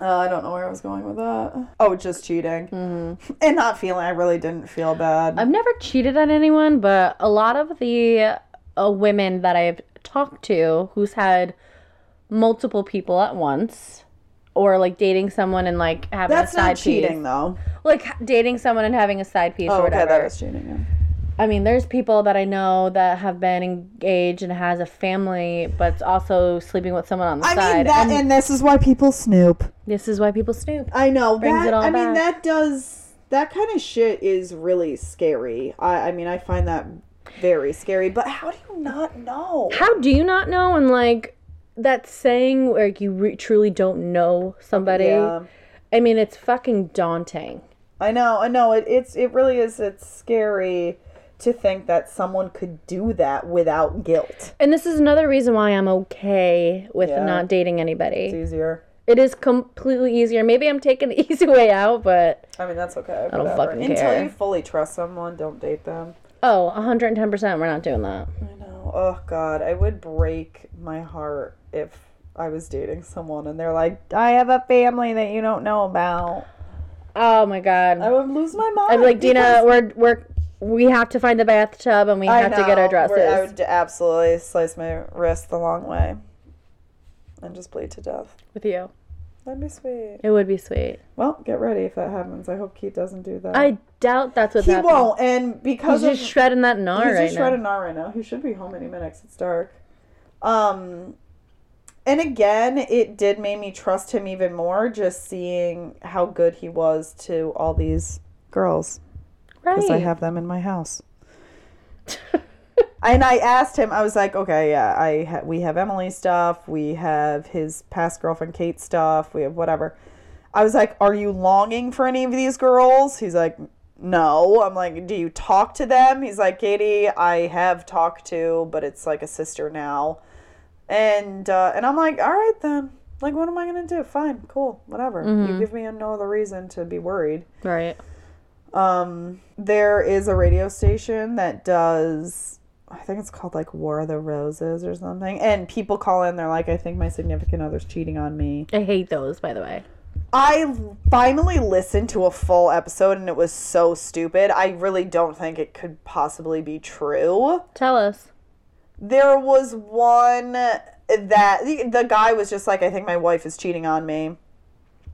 I don't know where I was going with that. Oh, just cheating. Mm-hmm. And not feeling, I really didn't feel bad. I've never cheated on anyone, but a lot of the uh, women that I've talked to who's had multiple people at once, or like dating someone and like having That's a side piece. That's not cheating, piece, though. like dating someone and having a side piece Oh, or okay, whatever. that is cheating. Yeah. I mean, there's people that I know that have been engaged and has a family, but also sleeping with someone on the I side. mean, that, and and this is why people snoop. this is why people snoop. I know Brings that. it all I mean, that does that kind of shit is really scary. I, I mean, I find that very scary. But how do you not know? How do you not know? And like that saying where you re- truly don't know somebody. Yeah. I mean, it's fucking daunting. I know, I know. It, it's it really is. It's scary to think that someone could do that without guilt. And this is another reason why I'm okay with Yeah. not dating anybody. It's easier. It is completely easier. Maybe I'm taking the easy way out, but I mean, that's okay. I don't whatever. fucking Until care. Until you fully trust someone, don't date them. oh, 110%, we're not doing that. I know. Oh God, I would break my heart if I was dating someone and they're like, "I have a family that you don't know about." Oh my god. I would lose my mind. I'd be like, Dina, because- we're we're we have to find the bathtub and we I have to get our dresses. We're- I would absolutely slice my wrist the long way and just bleed to death. with you. That'd be sweet. It would be sweet. Well, get ready if that happens. I hope Keith doesn't do that. I doubt that's what's he won't, and because He's of just shredding that gnar he's right just now. shredding gnar right now. He should be home any minute. 'cause It's dark. Um, and again, it did make me trust him even more, just seeing how good he was to all these girls Right. because I have them in my house. and I asked him, I was like, okay, yeah, I ha- we have Emily's stuff, we have his past girlfriend Kate stuff, we have whatever. I was like, are you longing for any of these girls? He's like, no. I'm like, do you talk to them? He's like, Katie, I have talked to, but it's like a sister now. And uh, and I'm like, all right then. Like, what am I gonna do? Fine, cool, whatever. You give me no other reason to be worried. right. Um, there is a radio station that does, I think it's called like War of the Roses or something. And people call in, they're like, I think my significant other's cheating on me. I hate those, by the way. I finally listened to a full episode and it was so stupid. I really don't think it could possibly be true. Tell us. There was one that the, the guy was just like, I think my wife is cheating on me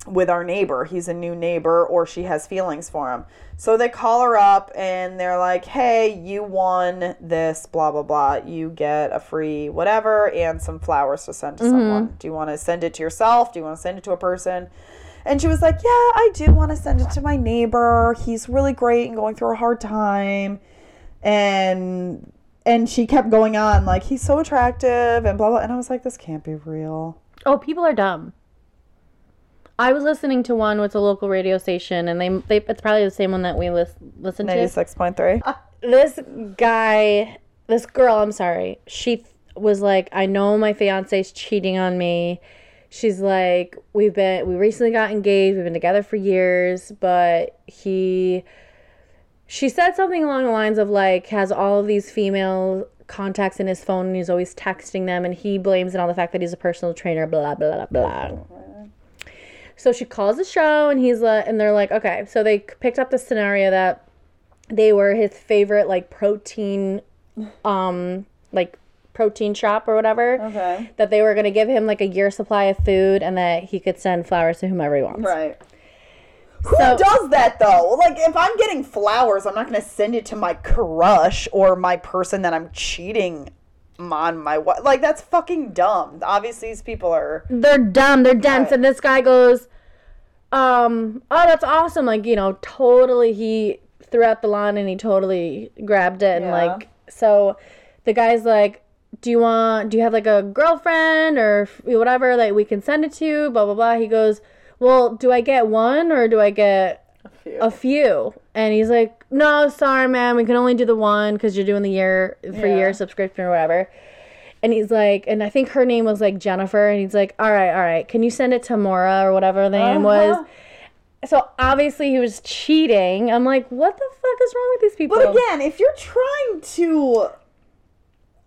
with our neighbor. He's a new neighbor, or she has feelings for him. So they call her up and they're like, hey, you won this, blah, blah, blah. You get a free whatever and some flowers to send to mm-hmm. someone. Do you want to send it to yourself? Do you want to send it to a person? And she was like, yeah, I do want to send it to my neighbor. He's really great and going through a hard time. And and she kept going on like he's so attractive and blah blah and I was like this can't be real. Oh, people are dumb. I was listening to one with a local radio station, and they, they it's probably the same one that we lis- listened to. 96.3. Uh, this guy, this girl, I'm sorry, she th- was like, I know my fiance's cheating on me. She's like, we've been, we recently got engaged, we've been together for years, but he, she said something along the lines of like, has all of these female contacts in his phone and he's always texting them, and he blames it on the fact that he's a personal trainer, blah, blah, blah, blah. Oh, So she calls the show and he's like, and they're like, okay. So they picked up the scenario that they were his favorite like protein, um, like protein shop or whatever. Okay. That they were gonna give him like a year supply of food and that he could send flowers to whomever he wants. Right. Who So- does that though? Like, if I'm getting flowers, I'm not going to send it to my crush or my person that I'm cheating on my wife. Like, that's fucking dumb. Obviously, these people are. They're dumb. They're dense. Right. And this guy goes, um, oh, that's awesome. Like you know, totally. He threw out the line and he totally grabbed it and Yeah. like so. The guy's like, do you want? Do you have like a girlfriend or whatever that we can send it to? You? Blah blah blah. He goes, well, do I get one or do I get a few? And he's like, no, sorry, man. We can only do the one because you're doing the year for Yeah. year subscription or whatever. And he's like, and I think her name was like Jennifer. And he's like, all right, all right. Can you send it to Mora or whatever the name was? Uh-huh. So obviously he was cheating. I'm like, what the fuck is wrong with these people? But again, if you're trying to.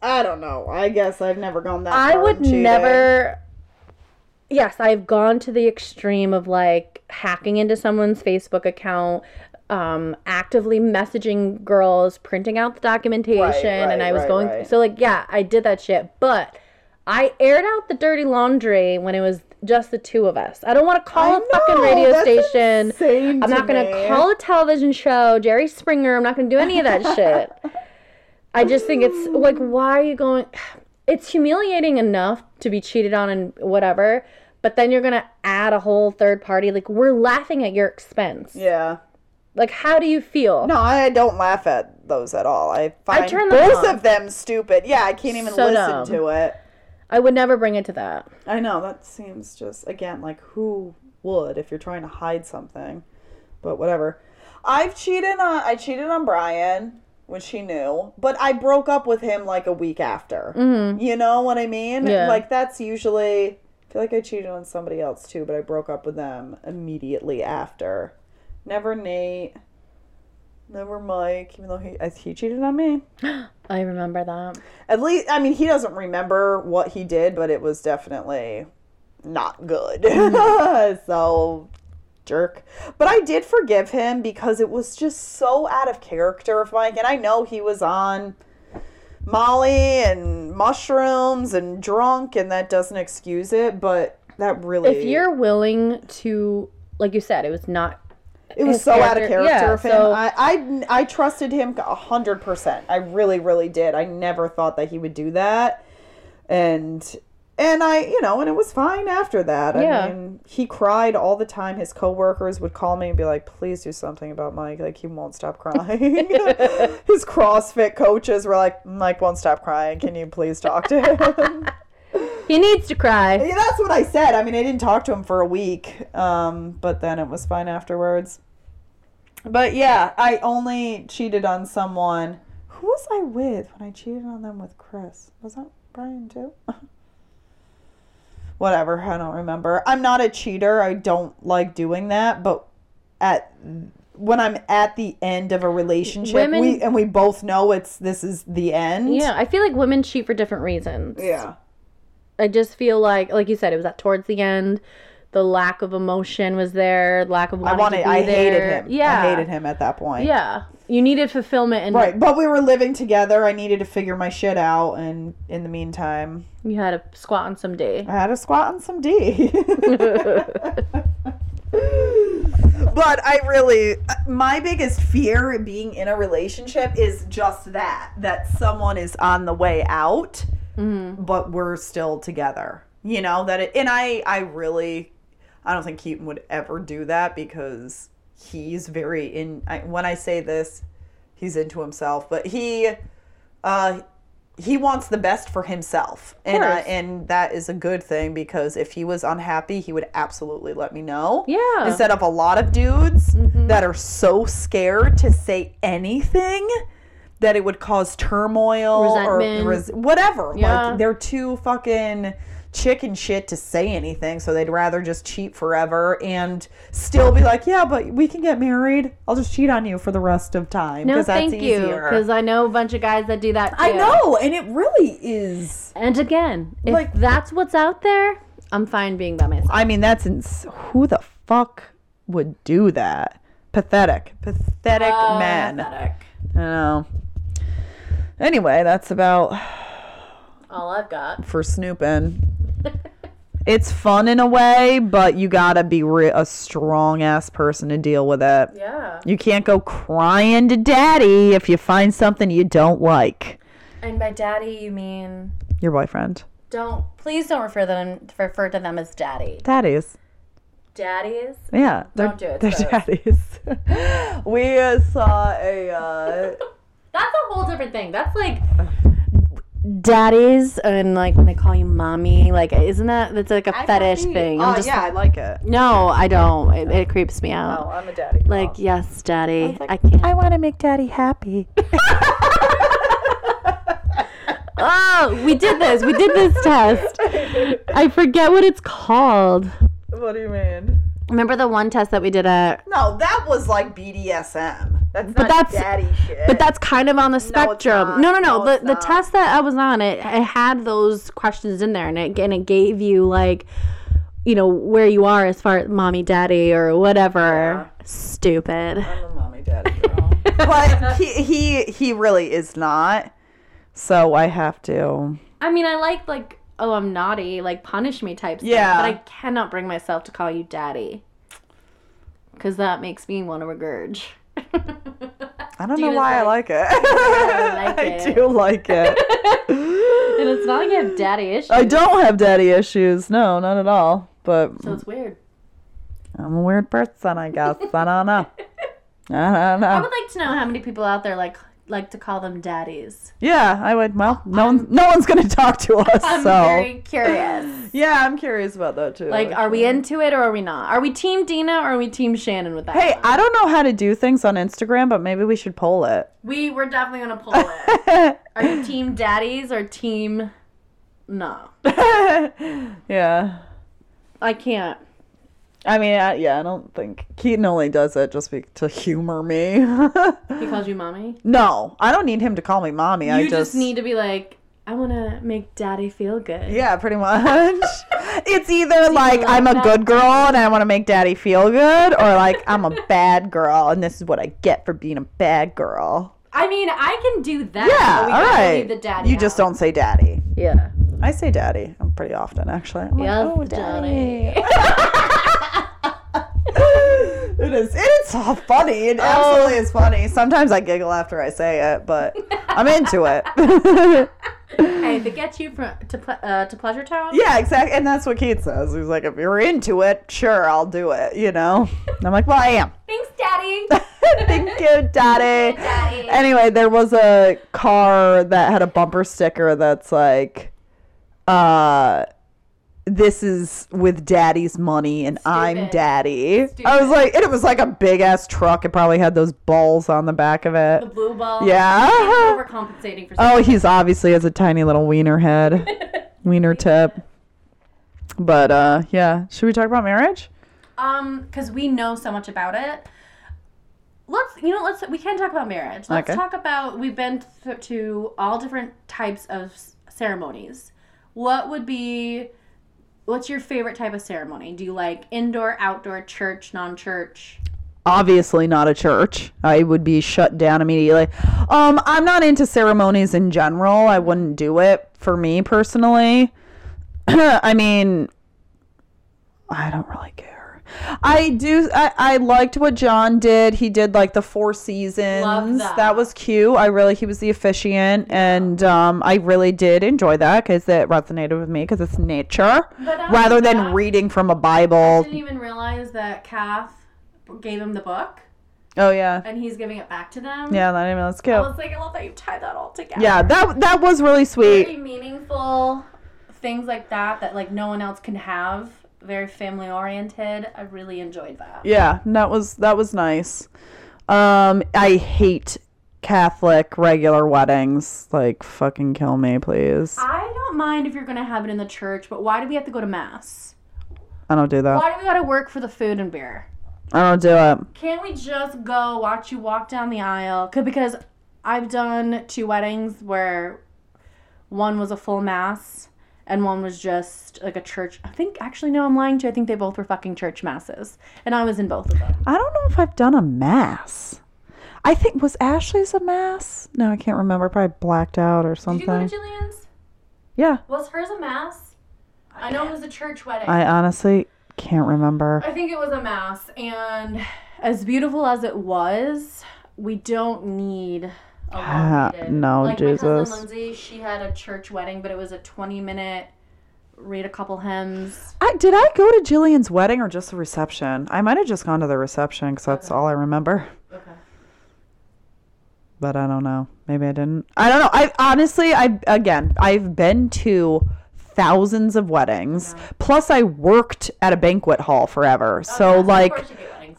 I don't know. I guess I've never gone that I would never. Yes, I've gone to the extreme of like hacking into someone's Facebook account, um, actively messaging girls, printing out the documentation, Right, and I was right, going. right. So like, yeah, I did that shit, but I aired out the dirty laundry when it was just the two of us. I don't want to call I a fucking radio station. I'm to not gonna me. call a television show, Jerry Springer. I'm not gonna do any of that shit. I just think it's like, why are you going? It's humiliating enough to be cheated on and whatever, but then you're gonna add a whole third party. Like we're laughing at your expense. Yeah. Like, how do you feel? No, I don't laugh at those at all. I find turn them both off. of them stupid. Yeah, I can't even So listen dumb. to it. I would never bring it to that. I know that seems just again like who would if you're trying to hide something, but whatever. I've cheated on I cheated on Brian, which he knew, but I broke up with him like a week after. Mm-hmm. You know what I mean? Yeah. Like that's usually. I feel like I cheated on somebody else too, but I broke up with them immediately after. Never Nate. Never Mike, even though he I- he cheated on me. I remember that. At least, I mean, he doesn't remember what he did, but it was definitely not good. Mm-hmm. so, jerk. But I did forgive him because it was just so out of character of Mike. And I know he was on Molly and mushrooms and drunk, and that doesn't excuse it, but that really. If you're willing to, like you said, it was not. It was so out of character- character yeah, of him. so- I, I I trusted him a hundred percent. I really, really did. I never thought that he would do that. and and I, you know, and it was fine after that. Yeah. I mean, he cried all the time. His coworkers would call me and be like, "Please do something about Mike. Like he won't stop crying." His CrossFit coaches were like, "Mike won't stop crying. Can you please talk to him?" He needs to cry. Yeah, that's what I said. I mean, I didn't talk to him for a week, um, but then it was fine afterwards. But yeah, I only cheated on someone. Who was I with when I cheated on them with Chris? Was that Brian too? Whatever, I don't remember. I'm not a cheater. I don't like doing that, but at when I'm at the end of a relationship, Women- we and we both know it's this is the end. Yeah, I feel like women cheat for different reasons. Yeah. I just feel like, like you said, it was that towards the end. The lack of emotion was there. Lack of I wanted to be I hated him. Yeah, I hated him at that point. Yeah, you needed fulfillment, and Right, but we were living together. I needed to figure my shit out, and in the meantime, you had to squat on some D. I had to squat on some D. but I really, my biggest fear being in a relationship is just that that someone is on the way out, but we're still together. You know that, it, and I, I really, I don't think Keaton would ever do that because he's very in. I, when I say this, he's into himself, but he, uh, he wants the best for himself, and course. and that is a good thing because if he was unhappy, he would absolutely let me know. Yeah. Instead of a lot of dudes that are so scared to say anything that it would cause turmoil Resentment. or res- whatever. Yeah. Like they're too fucking chicken shit to say anything, so they'd rather just cheat forever and still be like, yeah, but we can get married. I'll just cheat on you for the rest of time No, because that's thank you, because I know a bunch of guys that do that. Too. I know, and it really is. And again, if Like- that's what's out there, I'm fine being by myself. I mean, that's ins- who the fuck would do that? Pathetic, pathetic oh, man. Pathetic. I know. Anyway, that's about All I've got. for snooping. it's fun in a way, but you gotta be re- a strong ass person to deal with it. Yeah. You can't go crying to daddy if you find something you don't like. And by daddy, you mean Your boyfriend. don't. Please don't refer them refer to them as daddy. Daddies. Daddies. Yeah. Don't do it, They're sis. daddies. we uh, saw a. Uh, That's a whole different thing. That's like daddies and like when they call you mommy. Like, isn't that that's like a fetish thing? Oh, I'm just yeah, I like it. no, I don't. It, it creeps me out. Oh. I'm a daddy. Like, yes, daddy. I can't. I want to make daddy happy. Oh, we did this. We did this test. I forget what it's called. what do you mean? Remember the one test that we did at No, that was like BDSM. That's But not that's- daddy shit. But that's kind of on the spectrum. No, no, no. No, the the test that I was on, it, it had those questions in there, and it and it gave you like, you know, where you are as far as mommy, daddy, or whatever. Stupid. I'm a mommy daddy girl. but he, he he really is not. So I have to. I mean, I like like, oh, I'm naughty, like punish me type stuff. Yeah. But I cannot bring myself to call you daddy, because that makes me want to regurge. I don't Do know why I like- like it. like I it. do like it. and it's not like I have daddy issues. I don't have daddy issues. No, not at all. But So it's weird. I'm a weird person, I guess. I don't know. I don't know. I would like to know how many people out there like like to call them daddies. Yeah, I would. Well, no one, no one's gonna talk to us. I'm so very curious. yeah, I'm curious about that too. Like, are we into it or are we not? Are we Team Dina or are we Team Shannon with that? Hey, one? I don't know how to do things on Instagram, but maybe we should poll it. we we're definitely gonna pull it. Are you Team Daddies or Team? No, yeah. I can't. I mean, I, yeah, I don't think Keaton only does it just be, to humor me. He calls you mommy. no, I don't need him to call me mommy. You I just, just, need to be like, I want to make Daddy feel good. Yeah, pretty much. it's either like I'm a good girl and I want to make daddy feel good, or like I'm a bad girl and this is what I get for being a bad girl. I mean, I can do that. Yeah, all right. the daddy you just don't say daddy. Yeah. I say daddy. I'm pretty often actually. I'm like, "Oh, daddy." It is. It's all funny. It absolutely is funny. Sometimes I giggle after I say it, but I'm into it. hey, if it gets you from to ple- uh, to Pleasure Town, Yeah, exactly. And that's what Keith says. He's like, if you're into it, sure, I'll do it, you know? And I'm like, well, I am. Thanks, Daddy. Thank you, Daddy. Daddy. Anyway, there was a car that had a bumper sticker that's like, uh, this is with daddy's money and I'm Stupid. daddy. I was like, and it was like a big ass truck. It probably had those balls on the back of it. the blue ball. Yeah. He's overcompensating for something. Oh, he's obviously has a tiny little wiener head, wiener tip. But uh, yeah. Should we talk about marriage? Um, because we know so much about it. Let's, you know, let's. We can talk about marriage. Let's Okay. talk about. We've been th- to all different types of s- ceremonies. What would be? What's your favorite type of ceremony? Do you like indoor, outdoor, church, non-church? obviously not a church. I would be shut down immediately. Um, I'm not into ceremonies in general. I wouldn't do it for me personally. I mean, I don't really care. I do. I, I liked what John did. He did like the Four Seasons. Love that. was cute. I really he was the officiant, and um, I really did enjoy that because it resonated with me because it's nature rather than that, reading from a Bible. I didn't even realize that Kath gave him the book Oh yeah, and he's giving it back to them. yeah. That that's cute. I was like, I love that you tied that all together. Yeah, that that was really very sweet. meaningful things like that that like no one else can have. Very family oriented. I really enjoyed that. Yeah, that was that was nice. Um, I hate Catholic regular weddings. Like, fucking kill me, please. I don't mind if you're gonna have it in the church, but why do we have to go to mass? I don't do that. Why do we gotta work for the food and beer? I don't do it. Can't we just go watch you walk down the aisle? 'Cause- Because I've done two weddings where one was a full mass and one was just like a church. I think actually no, I'm lying to you. I think they both were fucking church masses, and I was in both of them. I don't know if I've done a mass. I think was Ashley's a mass. No, I can't remember. Probably blacked out or something. Did you go something. to Jillian's? Yeah, Was hers a mass? I know it was a church wedding. I honestly can't remember. I think it was a mass, and as beautiful as it was, we don't need no, like my Jesus. cousin Lindsay, she had a church wedding, but it was a twenty-minute read a couple hymns. I, did I go to Jillian's wedding or just the reception? I might have just gone to the reception because that's all I remember. Okay. but I don't know. Maybe I didn't. I don't know. I honestly, I again, I've been to thousands of weddings. Plus, I worked at a banquet hall forever. so, like,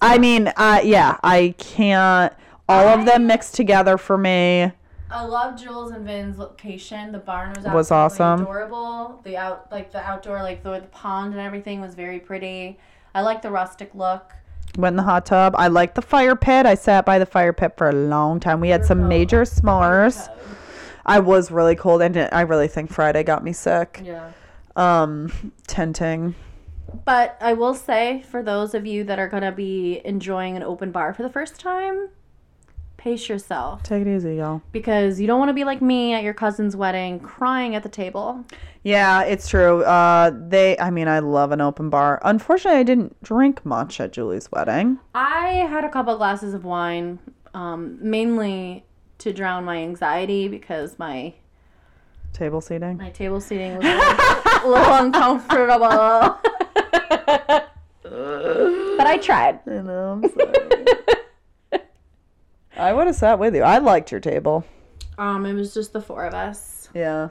I mean, uh, yeah, I can't. All of them mixed together for me. I love Jules and Vin's location. The barn was Was awesome. adorable. The out like the outdoor like the, the pond and everything was very pretty. I like the rustic look. Went in the hot tub. I liked the fire pit. I sat by the fire pit for a long time. We had some major s'mores. I was really cold, and I really think Friday got me sick. Yeah. Um, tenting. But I will say, for those of you that are gonna be enjoying an open bar for the first time, pace yourself Take it easy, y'all. because you don't want to be like me at your cousin's wedding, crying at the table. Yeah, it's true. Uh, they, I mean, I love an open bar. Unfortunately, I didn't drink much at Julie's wedding. I had a couple glasses of wine, um, mainly to drown my anxiety because my Table seating. my table seating was a little, a little uncomfortable. but I tried. I know. I'm sorry. I would have sat with you. I liked your table. Um, it was just the four of us. Yeah.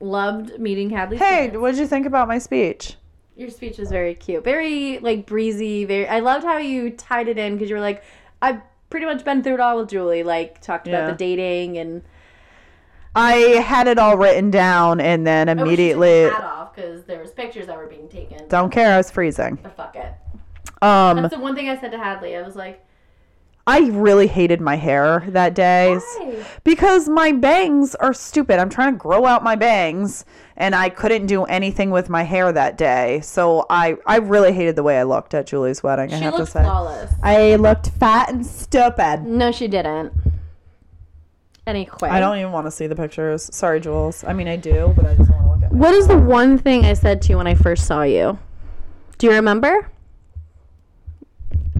Loved meeting Hadley. Hey, Smith. what did you think about my speech? Your speech was very cute, very like breezy. Very. I loved how you tied it in because you were like, I've pretty much been through it all with Julie. Like talked about Yeah. the dating and I had it all written down, and then I wish you took immediately, hat off because there was pictures that were being taken. don't care. I was freezing. But fuck it. Um, That's the one thing I said to Hadley. I was like, I really hated my hair that day. Why? Because my bangs are stupid. I'm trying to grow out my bangs and I couldn't do anything with my hair that day. So I I really hated the way I looked at Julie's wedding, I she have to looked say. flawless. I looked fat and stupid. No, she didn't. Any Anyway, I don't even want to see the pictures. Sorry, Jules. I mean, I do, but I just want to look at What is the one thing I said to you when I first saw you? Do you remember?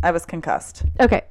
I was concussed. Okay.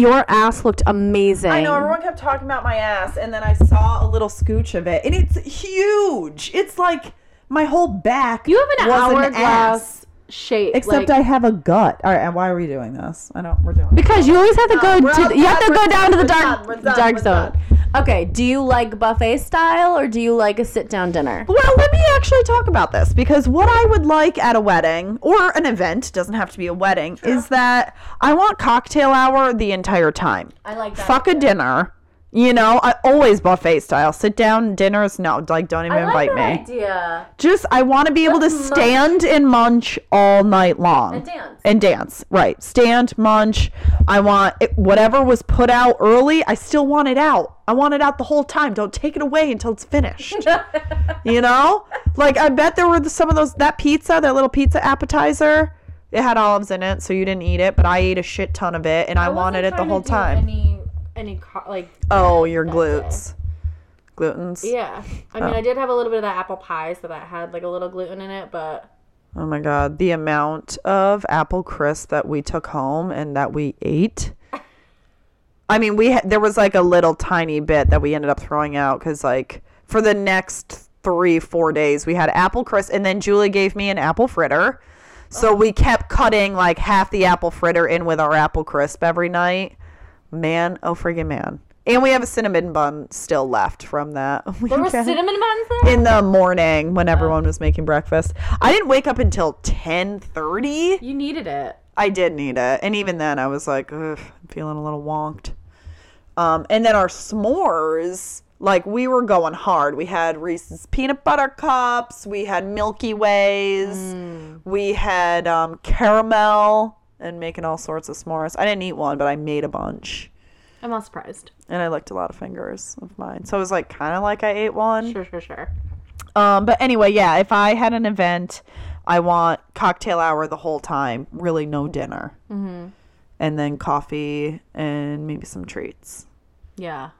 Your ass looked amazing. I know everyone kept talking about my ass, and then I saw a little scooch of it, and it's huge. It's like my whole back. You have an hourglass shape. Except like- I have a gut. All right, and why are we doing this? I don't. We're doing. Because you always have to go we're to all you have to done, go we're down to the we're dark done, done, dark we're zone. Okay, do you like buffet style or do you like a sit down dinner? Well, let me actually talk about this because what I would like at a wedding or an event doesn't have to be a wedding is that I want cocktail hour the entire time. I like that. Fuck a dinner. You know, I always buffet style. Sit down dinners, no, like don't even invite me. idea. Just I want to be able to munch. stand and munch all night long. And dance. And dance. Right. Stand, munch. I want it, whatever was put out early, I still want it out. I want it out the whole time. Don't take it away until it's finished. you know? Like I bet there were some of those that pizza, that little pizza appetizer. It had olives in it, so you didn't eat it, but I ate a shit ton of it and I, wanted it the whole time. Any any co- like oh, your glutes. Glutens. yeah. I mean, Oh. I did have a little bit of that apple pie, so that had like a little gluten in it, but Oh my god, the amount of apple crisp that we took home and that we ate. I mean, we had, there was like a little tiny bit that we ended up throwing out cuz like for the next 3 4 days we had apple crisp and then Julie gave me an apple fritter. So oh. we kept cutting like half the apple fritter in with our apple crisp every night. Man, oh friggin' man. And we have a cinnamon bun still left from that. There were cinnamon buns there. in the morning when everyone was making breakfast. I didn't wake up until 10:30. you needed it. I did need it, and even then I was like, Ugh, I'm feeling a little wonked. Um, and then our s'mores, like we were going hard. We had Reese's peanut butter cups. We had Milky Ways. We had um, caramel, and making all sorts of s'mores. I didn't eat one, but I made a bunch. I'm not surprised. And I licked a lot of fingers of mine. So it was like kind of like I ate one. Sure, sure, sure. Um, but anyway, yeah, if I had an event, I want cocktail hour the whole time, really no dinner. Mm-hmm. And then coffee and maybe some treats, Yeah.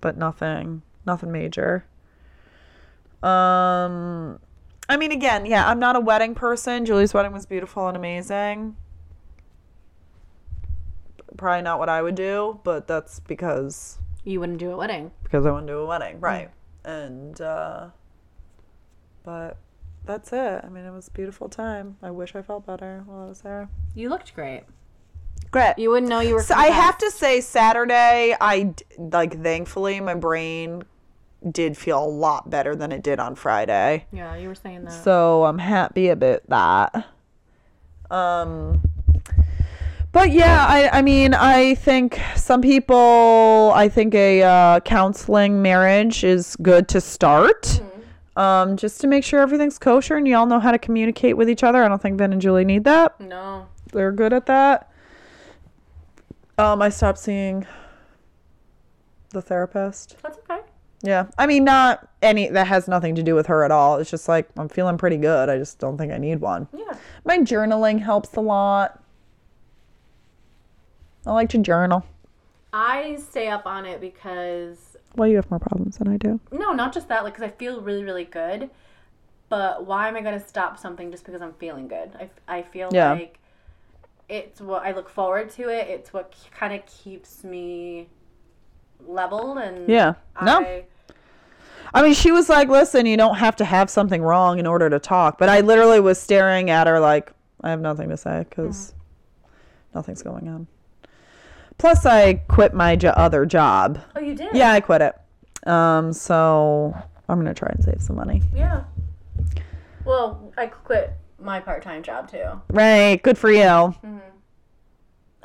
but nothing, nothing major. Um, I mean, again, yeah, I'm not a wedding person. Julie's wedding was beautiful and amazing. Probably not what I would do, but that's because You wouldn't do a wedding. because I want to do a wedding, right? And uh, but that's it. I mean, it was a beautiful time. I wish I felt better while I was there. You looked great. Great. You wouldn't know you were. So I have to say, Saturday, I like. Thankfully, my brain did feel a lot better than it did on Friday. Yeah, you were saying that. So I'm happy about that. Um but yeah, I I mean, I think some people I think a uh, counseling marriage is good to start. Um just to make sure everything's kosher and y'all know how to communicate with each other. I don't think Ben and Julie need that. no. They're good at that. Um I stopped seeing the therapist. That's okay. Yeah. I mean, not any, that has nothing to do with her at all. It's just like, I'm feeling pretty good. I just don't think I need one. Yeah. My journaling helps a lot. I like to journal. I stay up on it because Well, you have more problems than I do. no, not just that. Like, because I feel really, really good. But why am I gonna stop something just because I'm feeling good? I, I feel Yeah. like it's what I look forward to. It. It's what kind of keeps me leveled and Yeah. No. I, I mean, she was like, listen, you don't have to have something wrong in order to talk. But I literally was staring at her like, I have nothing to say because mm. nothing's going on. Plus, I quit my jo- other job. Oh, you did? Yeah, I quit it. Um, so I'm gonna try and save some money. Yeah. Well, I quit my part-time job too. Right, good for you. Mm-hmm.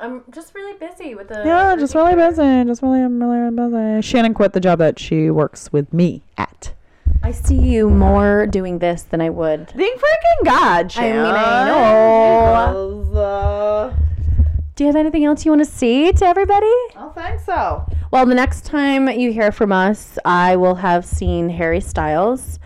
I'm just really busy with the. Yeah, just really busy. Just really, I'm really really busy. Shannon quit the job that she works with me at. I see you more doing this than I would. Thank freaking God, I Shannon. mean, I know. Because, uh, Do you have anything else you want to say to everybody? I don't think so. Well, the next time you hear from us, I will have seen Harry Styles,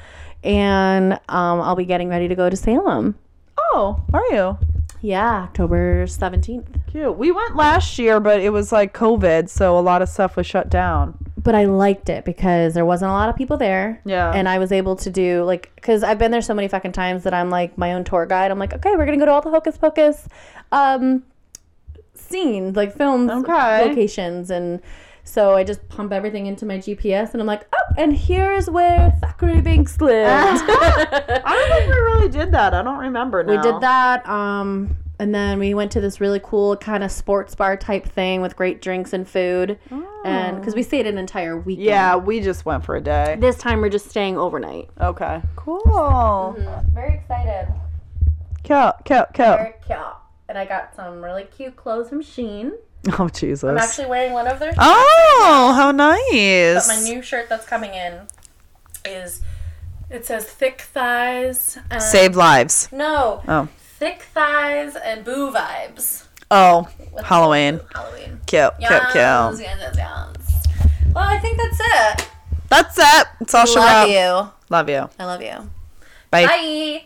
and um, I'll be getting ready to go to Salem. Oh, are you? Yeah, October 17th. Cute. We went last year, but it was like COVID, so a lot of stuff was shut down. But I liked it because there wasn't a lot of people there. Yeah. And I was able to do, like, because I've been there so many fucking times that I'm like my own tour guide. I'm like, okay, we're going to go to all the Hocus Pocus um, scenes, like films, Okay. locations, and so I just pump everything into my GPS, and I'm like, oh, and here's where Thackery Binx lived. I don't think we really did that. I don't remember now. we did that, um, and then we went to this really cool kind of sports bar type thing with great drinks and food, and because we stayed an entire weekend. Yeah, we just went for a day. This time we're just staying overnight. Okay. Cool. Very excited. Cute, cute, cute. Cute. And I got some really cute clothes from Shein. Oh, Jesus. I'm actually wearing one of their oh, how nice. But my new shirt that's coming in is it says thick thighs and Save lives. no Oh. thick thighs and boo vibes. Oh, With Halloween. Halloween. Cute, cute, Yes, cute. yes, yes, yes. Well, I think that's it. That's it. It's all Love you. Love you. I love you. Bye. Bye.